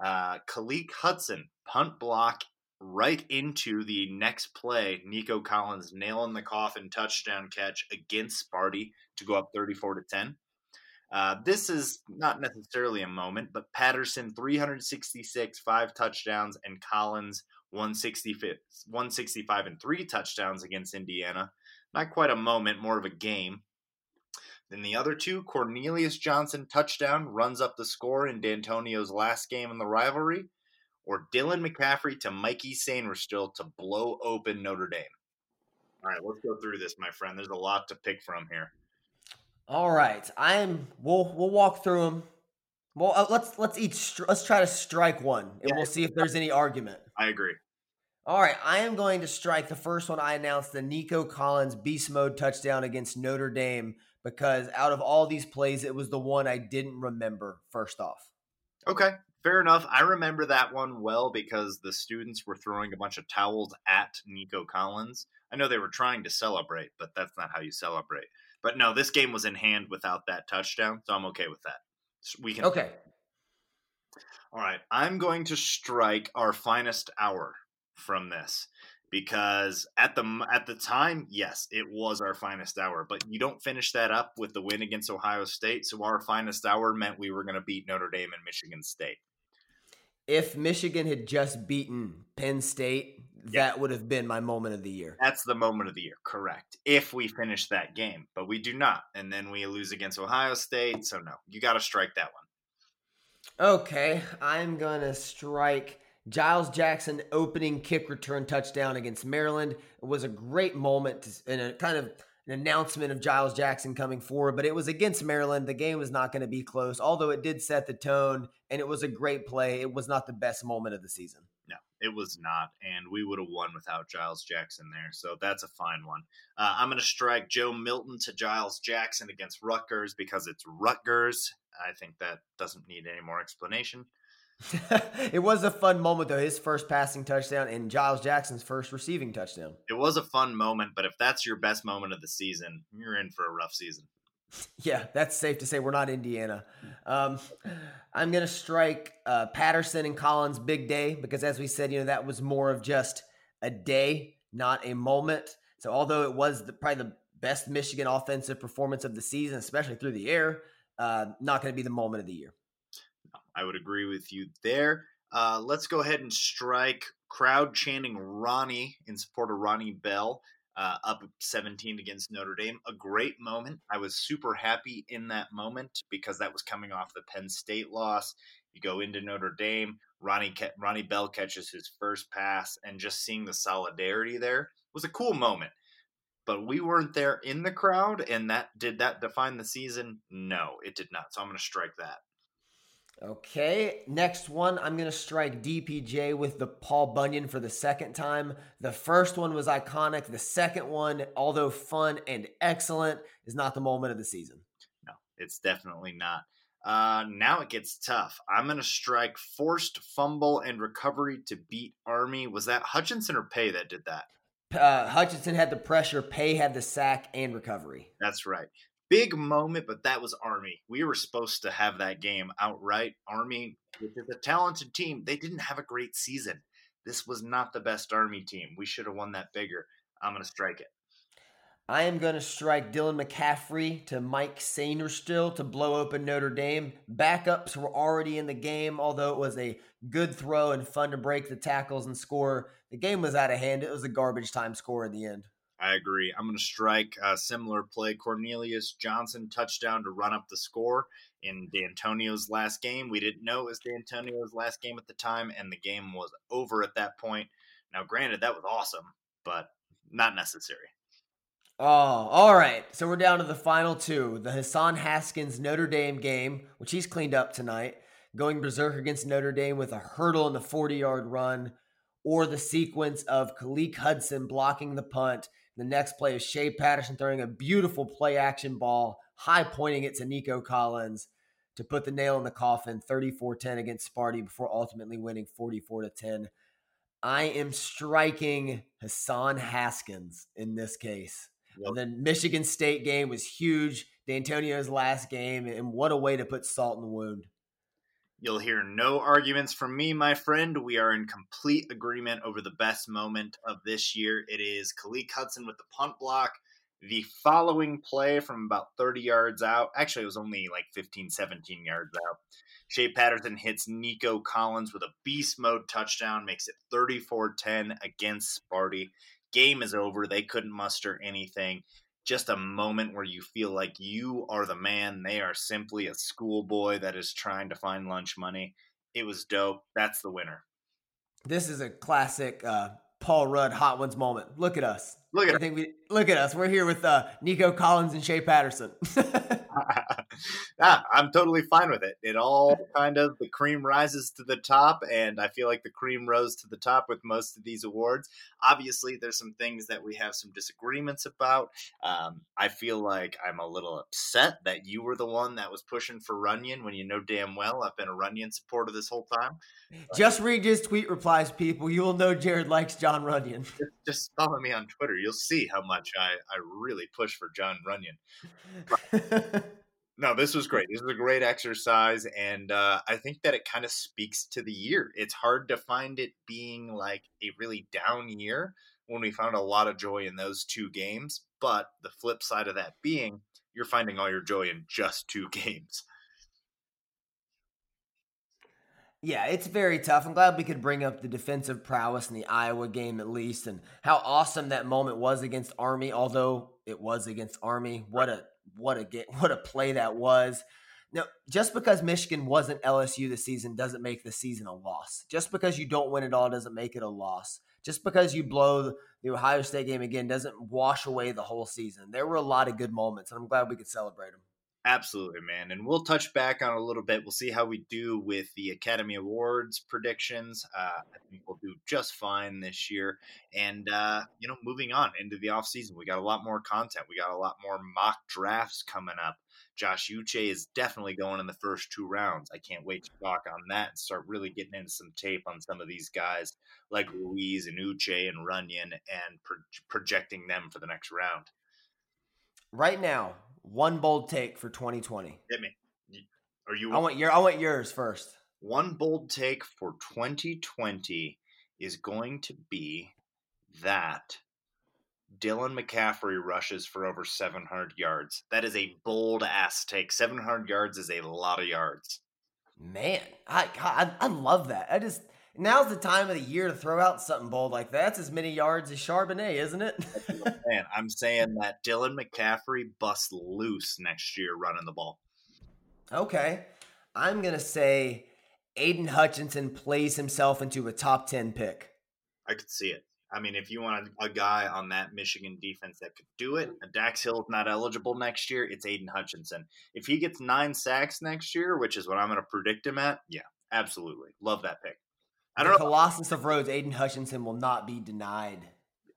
Uh, Khaleke Hudson punt block right into the next play. Nico Collins nail in the coffin touchdown catch against Sparty to go up 34 to 10. Uh, this is not necessarily a moment, but Patterson 366, five touchdowns, and Collins 165, 165 and three touchdowns against Indiana. Not quite a moment, more of a game. Then the other two, Cornelius Johnson touchdown runs up the score in Dantonio's last game in the rivalry, or Dylan McCaffrey to Mikey Sainristil to blow open Notre Dame. All right, let's go through this, my friend. There's a lot to pick from here. All right, I'm. We'll we'll walk through them. Well, uh, let's let's each let's try to strike one, and yeah. we'll see if there's any argument. I agree. All right, I am going to strike the first one I announced the Nico Collins beast mode touchdown against Notre Dame because out of all these plays, it was the one I didn't remember first off. Okay, fair enough. I remember that one well because the students were throwing a bunch of towels at Nico Collins. I know they were trying to celebrate, but that's not how you celebrate. But no, this game was in hand without that touchdown, so I'm okay with that. We can Okay. All right, I'm going to strike our finest hour from this because at the at the time, yes, it was our finest hour. But you don't finish that up with the win against Ohio State. So our finest hour meant we were going to beat Notre Dame and Michigan State. If Michigan had just beaten Penn State, that would have been my moment of the year. That's the moment of the year, correct? If we finish that game, but we do not, and then we lose against Ohio State. So no, you got to strike that one. Okay, I'm gonna strike Giles Jackson opening kick return touchdown against Maryland was a great moment and a kind of an announcement of Giles Jackson coming forward, but it was against Maryland. The game was not going to be close, although it did set the tone and it was a great play. It was not the best moment of the season. No, it was not. And we would have won without Giles Jackson there. So that's a fine one. Uh, I'm going to strike Joe Milton to Giles Jackson against Rutgers because it's Rutgers. I think that doesn't need any more explanation. it was a fun moment though. His first passing touchdown and Giles Jackson's first receiving touchdown. It was a fun moment, but if that's your best moment of the season, you're in for a rough season. Yeah, that's safe to say. We're not Indiana. Um, I'm going to strike uh, Patterson and Collins' big day because, as we said, you know that was more of just a day, not a moment. So, although it was the, probably the best Michigan offensive performance of the season, especially through the air, uh, not going to be the moment of the year. I would agree with you there. Uh, let's go ahead and strike crowd chanting Ronnie in support of Ronnie Bell. Uh, up 17 against Notre Dame. A great moment. I was super happy in that moment because that was coming off the Penn State loss. You go into Notre Dame. Ronnie Ronnie Bell catches his first pass, and just seeing the solidarity there was a cool moment. But we weren't there in the crowd, and that did that define the season? No, it did not. So I'm going to strike that. Okay, next one, I'm going to strike DPJ with the Paul Bunyan for the second time. The first one was iconic. The second one, although fun and excellent, is not the moment of the season. No, it's definitely not. Uh, now it gets tough. I'm going to strike forced fumble and recovery to beat Army. Was that Hutchinson or Paye that did that? Uh, Hutchinson had the pressure. Paye had the sack and recovery. That's right big moment, but that was Army. We were supposed to have that game outright. Army, which is a talented team, they didn't have a great season. This was not the best Army team. We should have won that bigger. I'm going to strike it. I am going to strike Dylan McCaffrey to Mike Sainristil to blow open Notre Dame. Backups were already in the game, although it was a good throw and fun to break the tackles and score. The game was out of hand. It was a garbage time score in the end. I agree. I'm going to strike a similar play. Cornelius Johnson touchdown to run up the score in Dantonio's last game. We didn't know it was Dantonio's last game at the time, and the game was over at that point. Now, granted, that was awesome, but not necessary. Oh, all right. So we're down to the final two the Hassan Haskins Notre Dame game, which he's cleaned up tonight, going berserk against Notre Dame with a hurdle in the 40 yard run, or the sequence of Khaleke Hudson blocking the punt the next play is Shea Patterson throwing a beautiful play action ball, high pointing it to Nico Collins to put the nail in the coffin 34 10 against Sparty before ultimately winning 44 10. I am striking Hassan Haskins in this case. Yep. And then Michigan State game was huge. Dantonio's last game, and what a way to put salt in the wound. You'll hear no arguments from me, my friend. We are in complete agreement over the best moment of this year. It is Khaleke Hudson with the punt block. The following play from about 30 yards out, actually, it was only like 15, 17 yards out. Shea Patterson hits Nico Collins with a beast mode touchdown, makes it 34 10 against Sparty. Game is over. They couldn't muster anything just a moment where you feel like you are the man. They are simply a schoolboy that is trying to find lunch money. It was dope. That's the winner. This is a classic uh, Paul Rudd Hot Ones moment. Look at us. Look at I think we look at us. We're here with uh, Nico Collins and Shea Patterson. yeah, I'm totally fine with it. It all kind of the cream rises to the top, and I feel like the cream rose to the top with most of these awards. Obviously, there's some things that we have some disagreements about. Um, I feel like I'm a little upset that you were the one that was pushing for Runyan when you know damn well I've been a Runyan supporter this whole time. Just read his tweet replies, people. You will know Jared likes John Runyan. Just, just follow me on Twitter. You'll see how much I, I really push for John Runyan. no, this was great. This was a great exercise, and uh, I think that it kind of speaks to the year. It's hard to find it being like a really down year when we found a lot of joy in those two games. But the flip side of that being, you're finding all your joy in just two games. Yeah, it's very tough. I'm glad we could bring up the defensive prowess in the Iowa game at least and how awesome that moment was against Army, although it was against Army. What a what a get what a play that was. Now, just because Michigan wasn't LSU this season doesn't make the season a loss. Just because you don't win it all doesn't make it a loss. Just because you blow the Ohio State game again doesn't wash away the whole season. There were a lot of good moments, and I'm glad we could celebrate them. Absolutely, man. And we'll touch back on a little bit. We'll see how we do with the Academy Awards predictions. Uh, I think we'll do just fine this year. And, uh, you know, moving on into the offseason, we got a lot more content. We got a lot more mock drafts coming up. Josh Uche is definitely going in the first two rounds. I can't wait to talk on that and start really getting into some tape on some of these guys like Ruiz and Uche and Runyan and pro- projecting them for the next round. Right now, one bold take for 2020. Hit me. Are you? I want your. I want yours first. One bold take for 2020 is going to be that Dylan McCaffrey rushes for over 700 yards. That is a bold ass take. 700 yards is a lot of yards. Man, I, I I love that. I just now's the time of the year to throw out something bold like that. That's as many yards as Charbonnet, isn't it? Man, I'm saying that Dylan McCaffrey busts loose next year running the ball. Okay. I'm going to say Aidan Hutchinson plays himself into a top 10 pick. I could see it. I mean, if you want a, guy on that Michigan defense that could do it, Dax Hill's not eligible next year, it's Aidan Hutchinson. If he gets nine sacks next year, which is what I'm going to predict him at, yeah, absolutely. Love that pick. I don't the know. Colossus of Rhodes, Aidan Hutchinson will not be denied.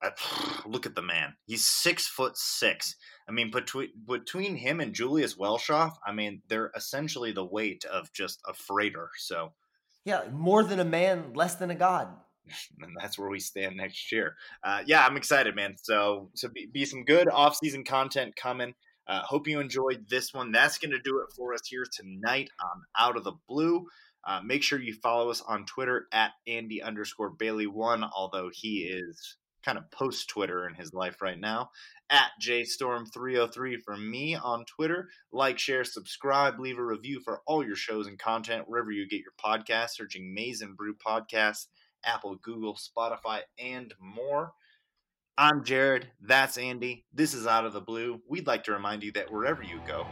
I, look at the man. He's six foot six. I mean, between between him and Julius Welschof, I mean, they're essentially the weight of just a freighter. So, yeah, more than a man, less than a god. And that's where we stand next year. Uh, yeah, I'm excited, man. So, so be, be some good off-season content coming. Uh, hope you enjoyed this one. That's going to do it for us here tonight on Out of the Blue. Uh, make sure you follow us on Twitter at Andy underscore Bailey one, although he is kind of post Twitter in his life right now. At JStorm303 for me on Twitter. Like, share, subscribe, leave a review for all your shows and content wherever you get your podcasts, searching Maize n Brew Podcast, Apple, Google, Spotify, and more. I'm Jared. That's Andy. This is Out of the Blue. We'd like to remind you that wherever you go,